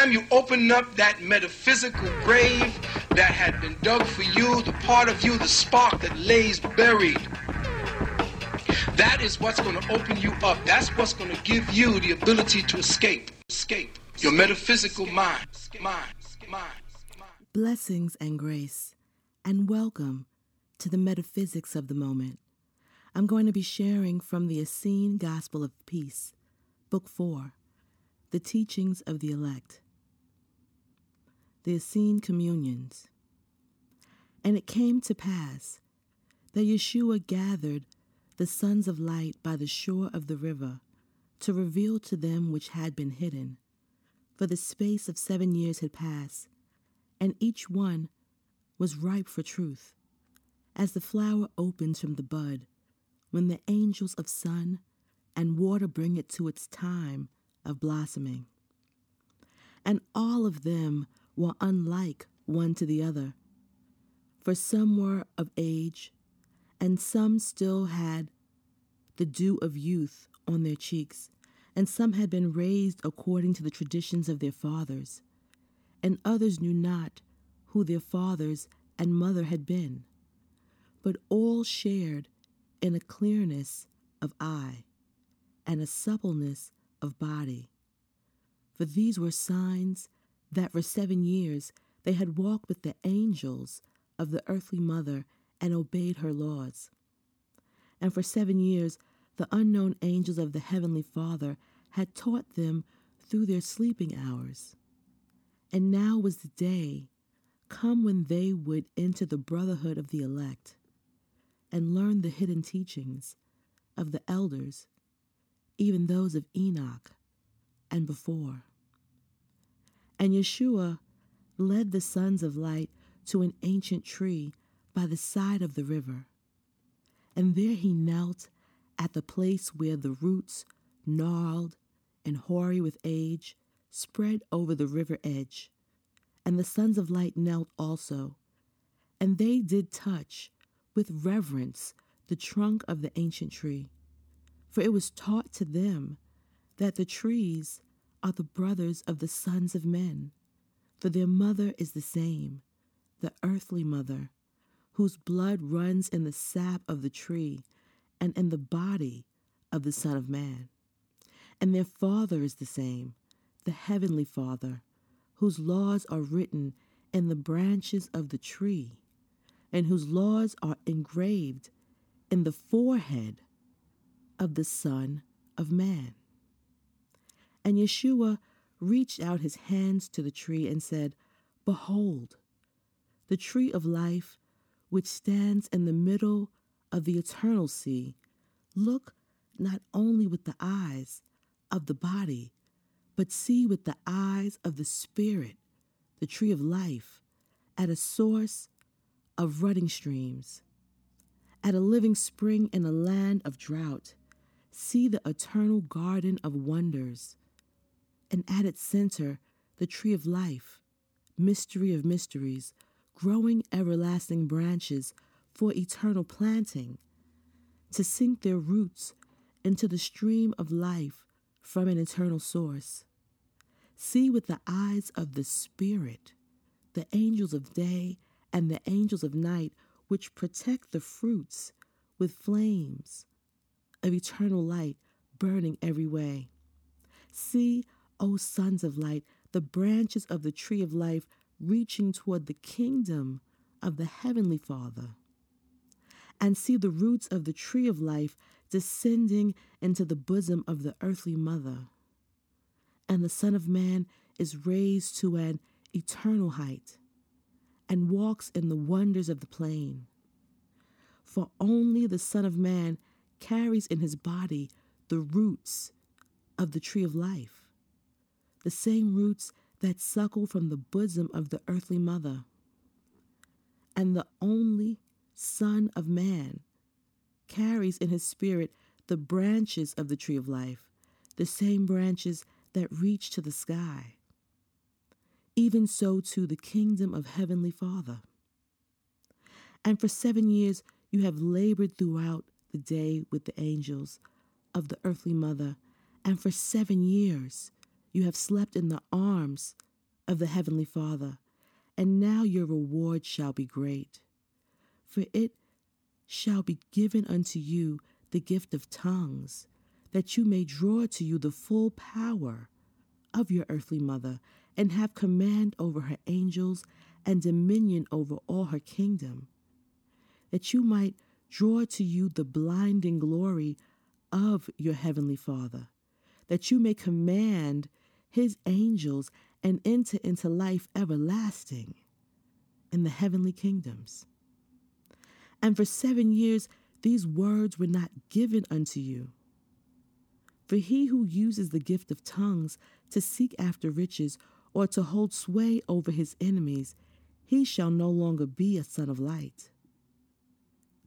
Time you open up that metaphysical grave that had been dug for you, the part of you, the spark that lays buried. That is what's going to open you up. That's what's going to give you the ability to escape. Escape. Your metaphysical mind. Mind. Mind. Blessings and grace, and welcome to the metaphysics of the moment. I'm going to be sharing from the Essene Gospel of Peace, Book 4, The Teachings of the Elect. The Essene Communions. And it came to pass that Yeshua gathered the sons of light by the shore of the river to reveal to them which had been hidden. For the space of seven years had passed, and each one was ripe for truth, as the flower opens from the bud, when the angels of sun and water bring it to its time of blossoming. And all of them were unlike one to the other, for some were of age, and some still had the dew of youth on their cheeks, and some had been raised according to the traditions of their fathers, and others knew not who their fathers and mother had been, but all shared in a clearness of eye and a suppleness of body. For these were signs that for seven years they had walked with the angels of the earthly mother and obeyed her laws. And for seven years the unknown angels of the heavenly Father had taught them through their sleeping hours. And now was the day come when they would enter the brotherhood of the elect and learn the hidden teachings of the elders, even those of Enoch and before. And Yeshua led the sons of light to an ancient tree by the side of the river. And there he knelt at the place where the roots, gnarled and hoary with age, spread over the river edge. And the sons of light knelt also, and they did touch with reverence the trunk of the ancient tree. For it was taught to them that the trees are the brothers of the sons of men, for their mother is the same, the earthly mother, whose blood runs in the sap of the tree and in the body of the Son of Man. And their Father is the same, the Heavenly Father, whose laws are written in the branches of the tree, and whose laws are engraved in the forehead of the Son of Man. And Yeshua reached out his hands to the tree and said, Behold, the tree of life, which stands in the middle of the eternal sea, look not only with the eyes of the body, but see with the eyes of the Spirit, the tree of life, at a source of running streams, at a living spring in a land of drought. See the eternal garden of wonders, and at its center, the tree of life, mystery of mysteries, growing everlasting branches for eternal planting, to sink their roots into the stream of life from an eternal source. See with the eyes of the Spirit the angels of day and the angels of night, which protect the fruits with flames of eternal light burning every way. See, O sons of light, the branches of the tree of life reaching toward the kingdom of the heavenly Father. And see the roots of the tree of life descending into the bosom of the earthly mother. And the Son of Man is raised to an eternal height and walks in the wonders of the plain. For only the Son of Man carries in his body the roots of the tree of life, the same roots that suckle from the bosom of the earthly mother. And the only Son of Man carries in his spirit the branches of the tree of life, the same branches that reach to the sky. Even so, to the kingdom of Heavenly Father. And for seven years you have labored throughout the day with the angels of the earthly mother, and for seven years you have slept in the arms of the Heavenly Father, and now your reward shall be great. For it shall be given unto you the gift of tongues, that you may draw to you the full power of your earthly mother, and have command over her angels and dominion over all her kingdom, that you might draw to you the blinding glory of your heavenly Father, that you may command his angels and enter into life everlasting in the heavenly kingdoms. And for seven years these words were not given unto you. For he who uses the gift of tongues to seek after riches or to hold sway over his enemies, he shall no longer be a son of light,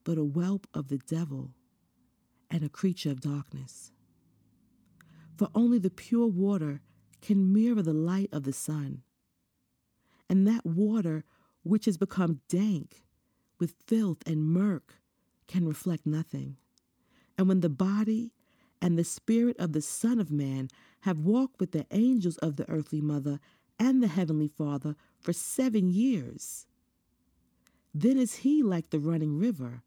but a whelp of the devil and a creature of darkness. For only the pure water can mirror the light of the sun, and that water which has become dank with filth and murk can reflect nothing. And when the body and the spirit of the Son of Man have walked with the angels of the earthly mother and the heavenly Father for seven years, then is he like the running river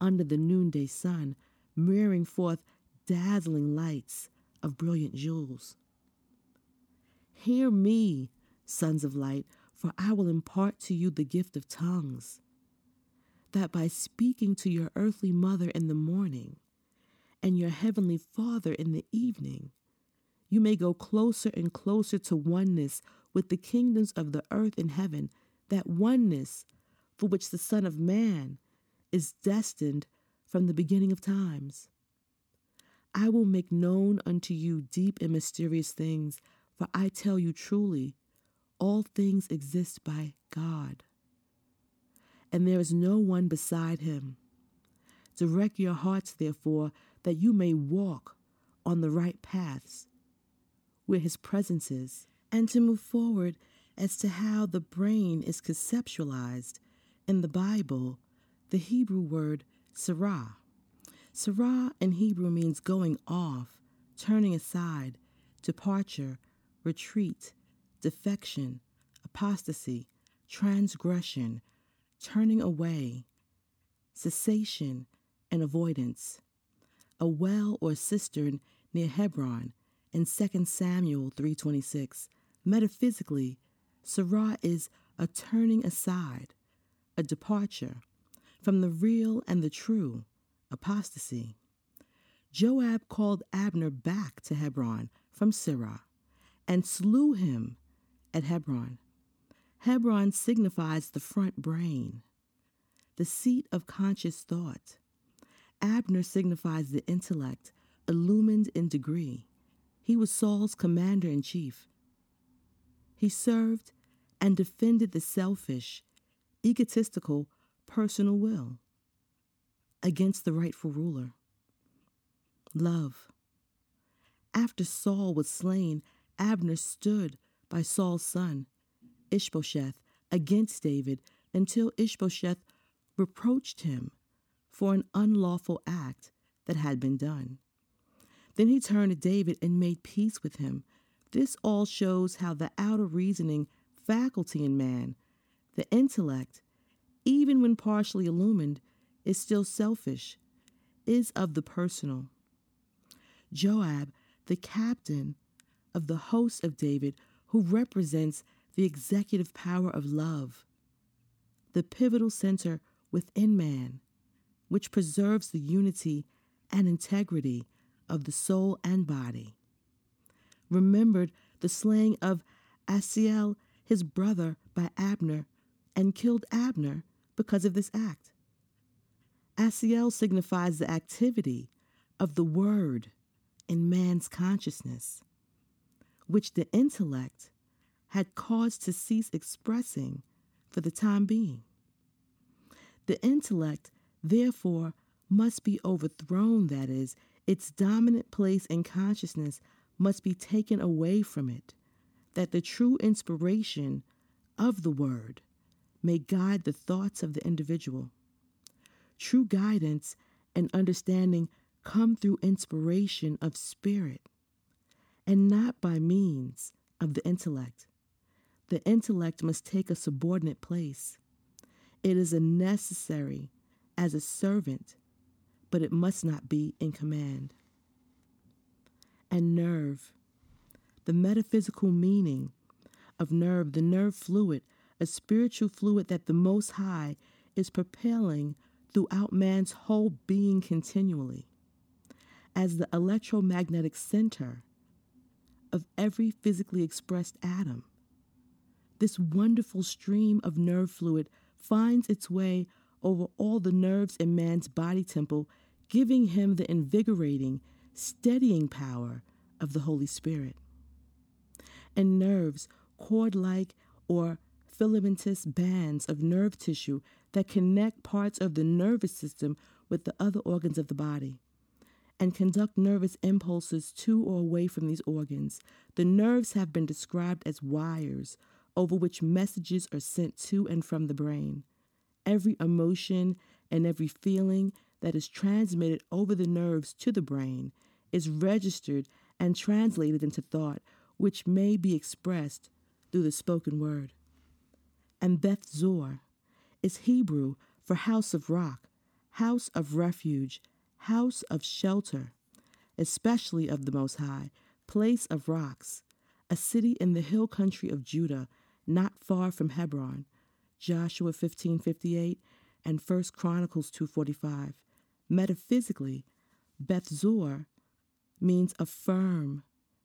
under the noonday sun, mirroring forth dazzling lights of brilliant jewels. Hear me, sons of light, for I will impart to you the gift of tongues, that by speaking to your earthly mother in the morning and your heavenly Father in the evening, you may go closer and closer to oneness with the kingdoms of the earth and heaven, that oneness for which the Son of Man is destined from the beginning of times. I will make known unto you deep and mysterious things, for I tell you truly, all things exist by God, and there is no one beside him. Direct your hearts, therefore, that you may walk on the right paths where his presence is, and to move forward as to how the brain is conceptualized in the Bible, the Hebrew word Sirah. Sirah in Hebrew means going off, turning aside, departure, retreat, defection, apostasy, transgression, turning away, cessation, and avoidance. A well or cistern near Hebron in 2 Samuel 3:26. Metaphysically, Sirah is a turning aside, a departure from the real and the true, apostasy. Joab called Abner back to Hebron from Sirah and slew him at Hebron. Hebron signifies the front brain, the seat of conscious thought. Abner signifies the intellect, illumined in degree. He was Saul's commander in chief. He served and defended the selfish, egotistical, personal will against the rightful ruler. Love. After Saul was slain, Abner stood by Saul's son, Ishbosheth, against David until Ishbosheth reproached him for an unlawful act that had been done. Then he turned to David and made peace with him. This all shows how the outer reasoning faculty in man, the intellect, even when partially illumined, is still selfish, is of the personal. Joab, the captain of the host of David, who represents the executive power of love, the pivotal center within man, which preserves the unity and integrity of the soul and body. Remembered the slaying of Asahel, his brother, by Abner, and killed Abner because of this act. Asahel signifies the activity of the word in man's consciousness, which the intellect had caused to cease expressing for the time being. The intellect, therefore, must be overthrown, that is, its dominant place in consciousness must be taken away from it, that the true inspiration of the word may guide the thoughts of the individual. True guidance and understanding come through inspiration of spirit and not by means of the intellect. The intellect must take a subordinate place. It is a necessary as a servant, but it must not be in command. And nerve, the metaphysical meaning of nerve, the nerve fluid, a spiritual fluid that the Most High is propelling throughout man's whole being continually as the electromagnetic center of every physically expressed atom. This wonderful stream of nerve fluid finds its way over all the nerves in man's body temple, giving him the invigorating, steadying power of the Holy Spirit. And nerves, cord like or filamentous bands of nerve tissue that connect parts of the nervous system with the other organs of the body and conduct nervous impulses to or away from these organs. The nerves have been described as wires over which messages are sent to and from the brain. Every emotion and every feeling that is transmitted over the nerves to the brain is registered and translated into thought, which may be expressed through the spoken word. And Beth Zur is Hebrew for house of rock, house of refuge, house of shelter, especially of the Most High, place of rocks, a city in the hill country of Judah, not far from Hebron. Joshua 15:58 and 1 Chronicles 2:45. Metaphysically, Beth Zur means a firm,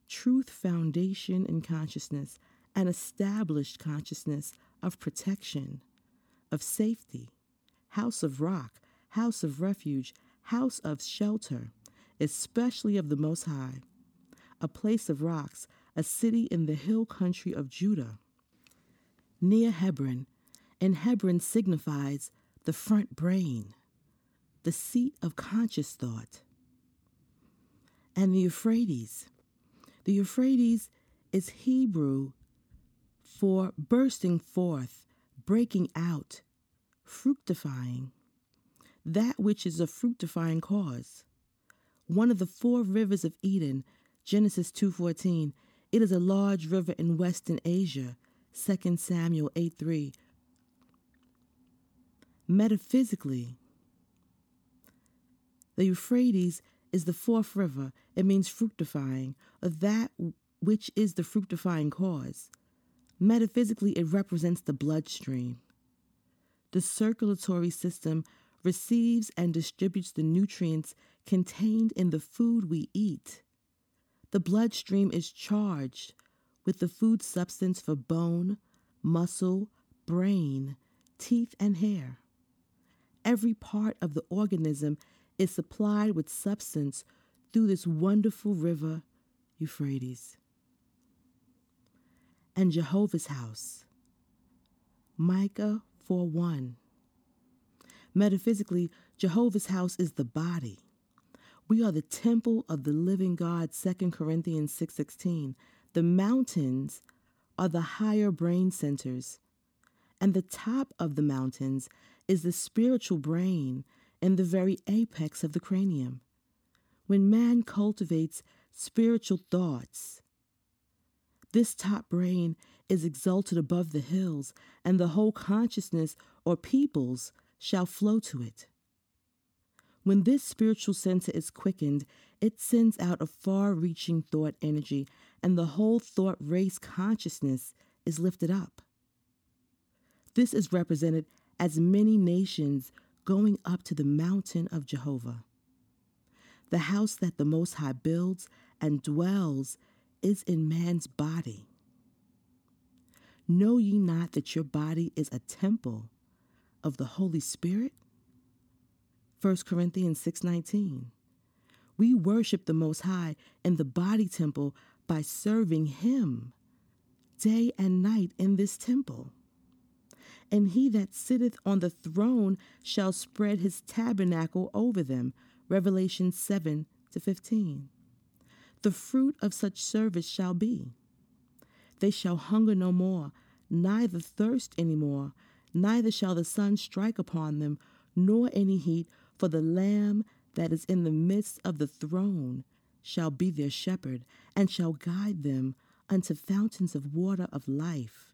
truth foundation in consciousness, an established consciousness of protection, of safety, house of rock, house of refuge, house of shelter, especially of the Most High, a place of rocks, a city in the hill country of Judah. Near Hebron, and Hebron signifies the front brain, the seat of conscious thought. And the Euphrates. The Euphrates is Hebrew for bursting forth, breaking out, fructifying, that which is a fructifying cause. One of the four rivers of Eden, Genesis 2:14, it is a large river in western Asia, 2 Samuel 8:3. Metaphysically, the Euphrates is the fourth river. It means fructifying, or that which is the fructifying cause. Metaphysically, it represents the bloodstream. The circulatory system receives and distributes the nutrients contained in the food we eat. The bloodstream is charged with the food substance for bone, muscle, brain, teeth, and hair. Every part of the organism is supplied with substance through this wonderful river, Euphrates. And Jehovah's house. Micah 4 1. Metaphysically, Jehovah's house is the body. We are the temple of the living God, 2 Corinthians 6:16. The mountains are the higher brain centers, and the top of the mountains is the spiritual brain and the very apex of the cranium. When man cultivates spiritual thoughts, this top brain is exalted above the hills, and the whole consciousness or peoples shall flow to it. When this spiritual center is quickened, it sends out a far reaching thought energy, and the whole thought race consciousness is lifted up. This is represented as many nations going up to the mountain of Jehovah. The house that the Most High builds and dwells is in man's body. Know ye not that your body is a temple of the Holy Spirit? 1 Corinthians 6:19. We worship the Most High in the body temple by serving him day and night in this temple. And he that sitteth on the throne shall spread his tabernacle over them. Revelation 7 to 15. The fruit of such service shall be they shall hunger no more, neither thirst any more, neither shall the sun strike upon them, nor any heat, for the Lamb that is in the midst of the throne shall be their shepherd, and shall guide them unto fountains of water of life,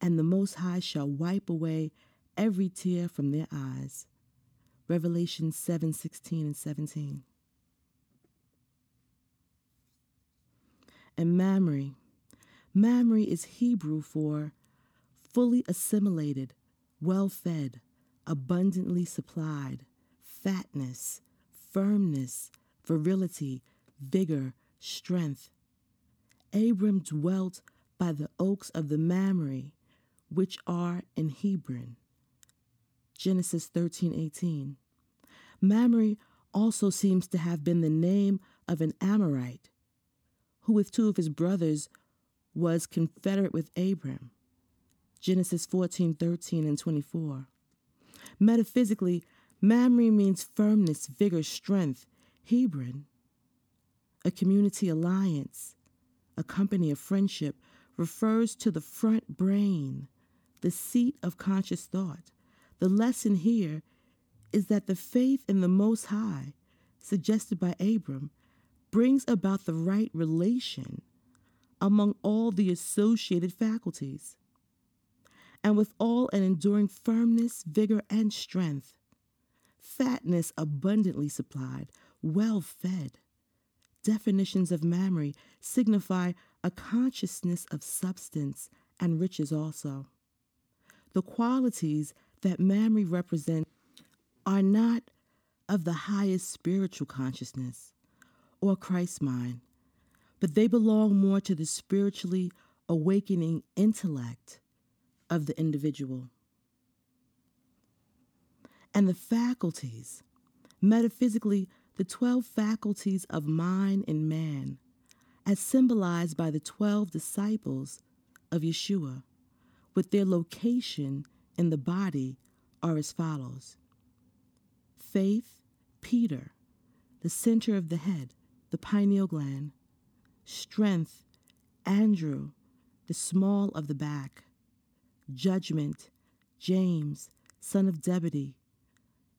and the Most High shall wipe away every tear from their eyes. Revelation 7 16 and 17. And Mamre. Mamre is Hebrew for fully assimilated, well fed, abundantly supplied, fatness, firmness, virility, vigor, strength. Abram dwelt by the oaks of the Mamre, which are in Hebron. Genesis 13:18. Mamre also seems to have been the name of an Amorite who with two of his brothers was confederate with Abram. Genesis 14, 13, and 24. Metaphysically, Mamre means firmness, vigor, strength. Hebron, a community alliance, a company of friendship, refers to the front brain, the seat of conscious thought. The lesson here is that the faith in the Most High, suggested by Abram, brings about the right relation among all the associated faculties, and with all an enduring firmness, vigor, and strength, fatness abundantly supplied, well fed. Definitions of Mamre signify a consciousness of substance and riches also. The qualities that Mamre represent are not of the highest spiritual consciousness or Christ's mind, but they belong more to the spiritually awakening intellect of the individual. And the faculties, metaphysically, the 12 faculties of mind and man, as symbolized by the 12 disciples of Yeshua, with their location in the body, are as follows. Faith, Peter, the center of the head, the pineal gland, strength, Andrew, the small of the back, judgment, James, son of Zebedee,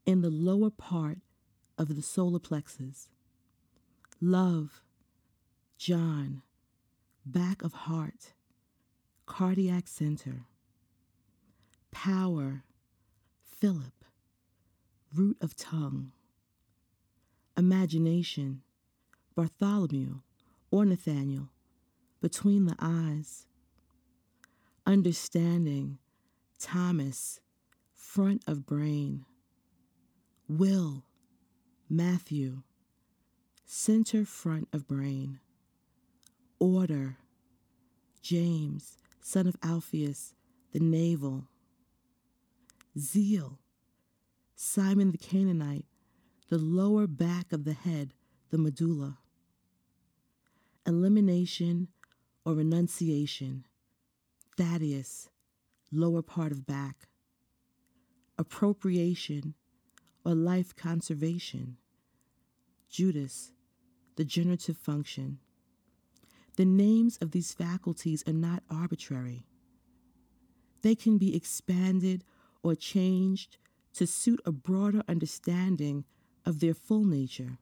in the lower part of the solar plexus, love, John, back of heart, cardiac center, power, Philip, root of tongue, imagination, Bartholomew or Nathaniel, between the eyes, understanding, Thomas, front of brain, Will, Matthew, center front of brain. Order, James, son of Alphaeus, the navel. Zeal, Simon the Canaanite, the lower back of the head, the medulla. Elimination or renunciation, Thaddeus, lower part of back. Appropriation or life conservation, Judas, the generative function. The names of these faculties are not arbitrary. They can be expanded or changed to suit a broader understanding of their full nature.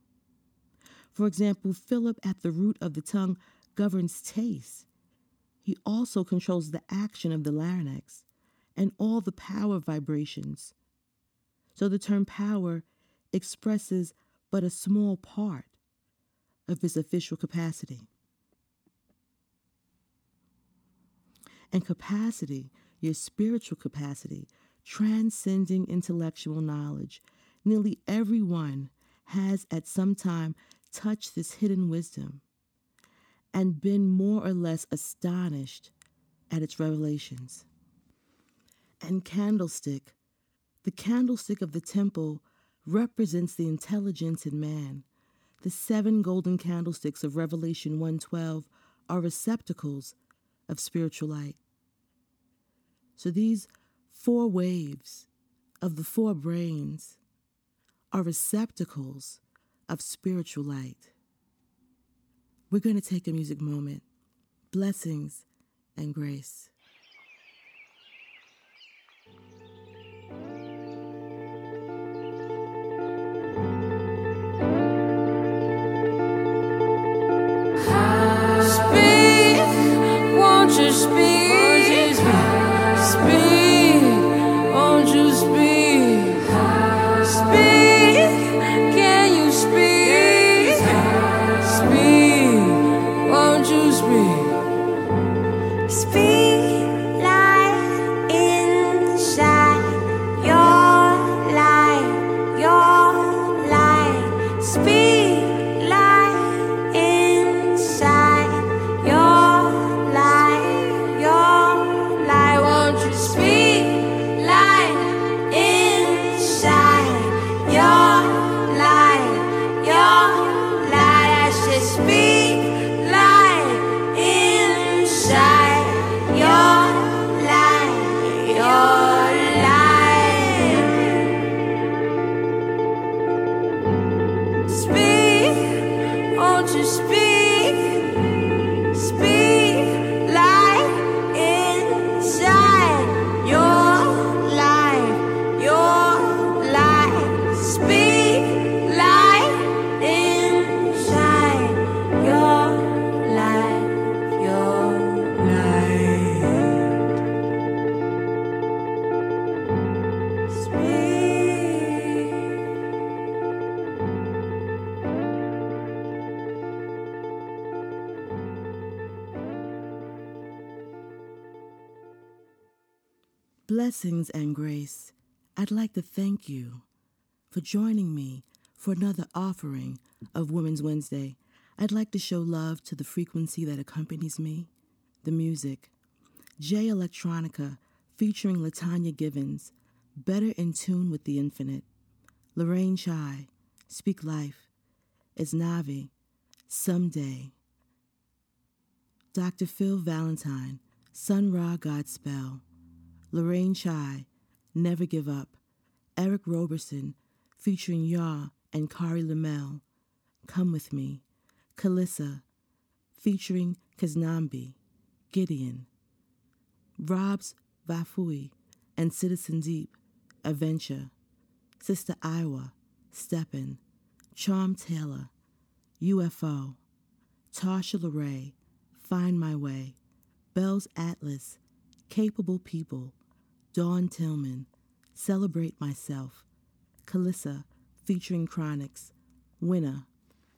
For example, Philip at the root of the tongue governs taste. He also controls the action of the larynx and all the power vibrations. So the term power expresses but a small part of his official capacity. And capacity, your spiritual capacity, transcending intellectual knowledge, nearly everyone has at some time touched this hidden wisdom and been more or less astonished at its revelations. And candlestick, the candlestick of the temple represents the intelligence in man. The seven golden candlesticks of Revelation 1:12 are receptacles of spiritual light. So these four waves of the four brains are receptacles of spiritual light. We're going to take a music moment. Blessings and grace. Blessings and grace. I'd like to thank you for joining me for another offering of Wombman Wednesday. I'd like to show love to the frequency that accompanies me, the music. Jay Electronica featuring LaTonya Givens, Better in Tune with the Infinite. Lorraine Chai, Speak Life. Isnavi, Someday. Dr. Phil Valentine, Sun Ra Godspell. Lorraine Chai, Never Give Up. Eric Roberson, featuring Yaw and Kari Lamel, Come With Me. Kalissa, featuring Kaznambi, Gideon. Robs Vafui and Citizen Deep, Adventure. Sister Iowa, Steppin. Charm Taylor, UFO. Tasha LeRae, Find My Way. Bell's Atlas, Capable People. Dawn Tillman, Celebrate Myself. Kalissa, featuring Chronics. Winner.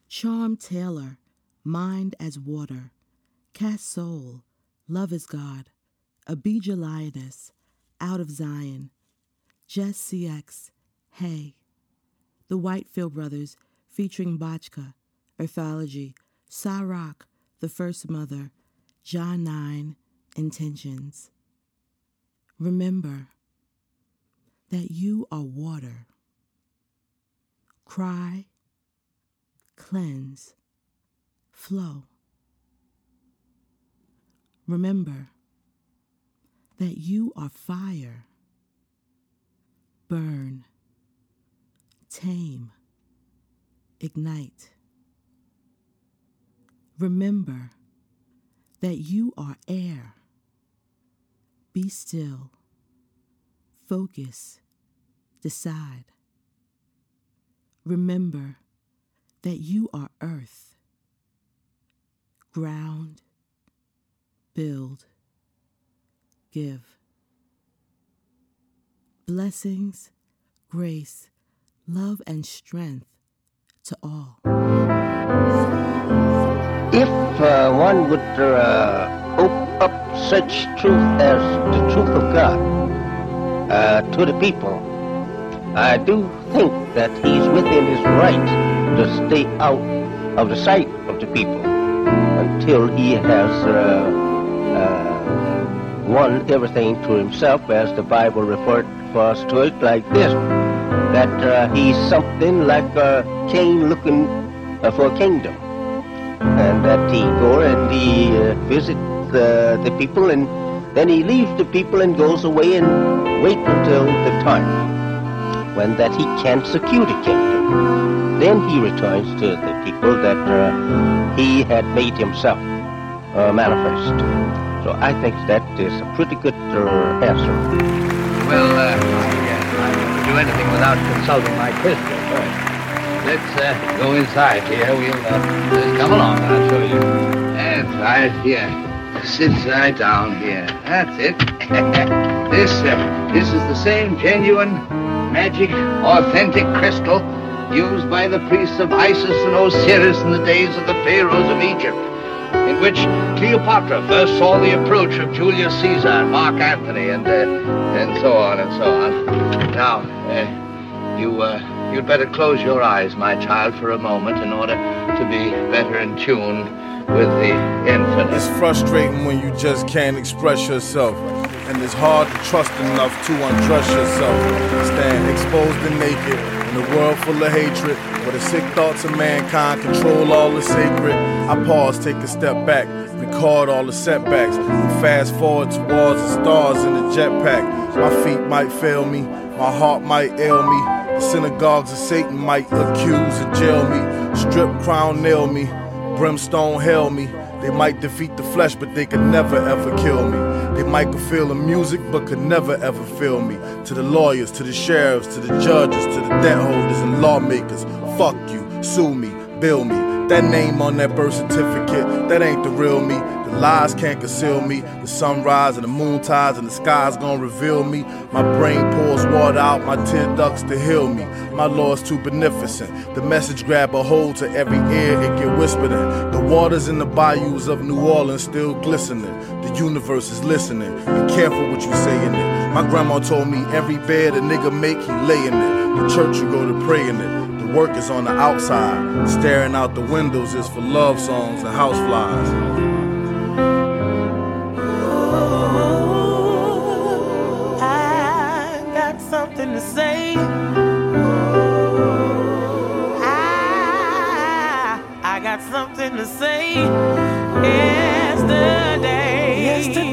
Charm Taylor, Mind as Water. Cass Soul, Love is God. Abijah Lioness, Out of Zion. Jess CX, Hey. The Whitefield Brothers, featuring Bachka, Earthology, Rock, The First Mother, John 9, Intentions. Remember that you are water. Cry, cleanse, flow. Remember that you are fire. Burn, tame, ignite. Remember that you are air. Be still, focus, decide. Remember that you are earth, ground, build, give. Blessings, grace, love, and strength to all. If uh, one would uh, open such truth as the truth of God uh, to the people, I do think that he's within his right to stay out of the sight of the people until he has uh, uh, won everything to himself, as the Bible referred for us to it like this, that uh, he's something like a king looking uh, for a kingdom and that he go and he uh, visit the, the people and then he leaves the people and goes away and wait until the time when that he can secure the kingdom. Then he returns to the people that uh, he had made himself uh, manifest. So I think that is a pretty good uh, answer. Well, I, uh, I do anything without consulting my first. Let's uh, go inside here. We'll uh, come along. I'll show you. That's right here. Sit right down here. That's it. [LAUGHS] this uh, this is the same genuine, magic, authentic crystal used by the priests of Isis and Osiris in the days of the pharaohs of Egypt, in which Cleopatra first saw the approach of Julius Caesar and Mark Antony, and uh, and so on and so on. Now, uh, you. Uh, You'd better close your eyes, my child, for a moment in order to be better in tune with the infinite. It's frustrating when you just can't express yourself. And it's hard to trust enough to undress yourself. Stand exposed and naked in a world full of hatred, where the sick thoughts of mankind control all the sacred. I pause, take a step back, record all the setbacks, and fast forward towards the stars in the jetpack. My feet might fail me, my heart might ail me. The synagogues of Satan might accuse and jail me. Strip crown nail me. Brimstone hail me. They might defeat the flesh, but they could never ever kill me. They might feel the music, but could never ever feel me. To the lawyers, to the sheriffs, to the judges, to the debt holders and lawmakers. Fuck you, sue me, bill me. That name on that birth certificate, that ain't the real me. Lies can't conceal me. The sunrise and the moon tides and the sky's gonna reveal me. My brain pours water out my tear ducts to heal me. My Lord's too beneficent. The message grab a hold to every ear it get whispered in. The waters in the bayous of New Orleans still glistening. The universe is listening. Be careful what you say in it. My grandma told me every bed a nigga make, he lay in it. The church you go to pray in it. The work is on the outside. Staring out the windows is for love songs and houseflies. To say. I, I got something to say. Yesterday, yesterday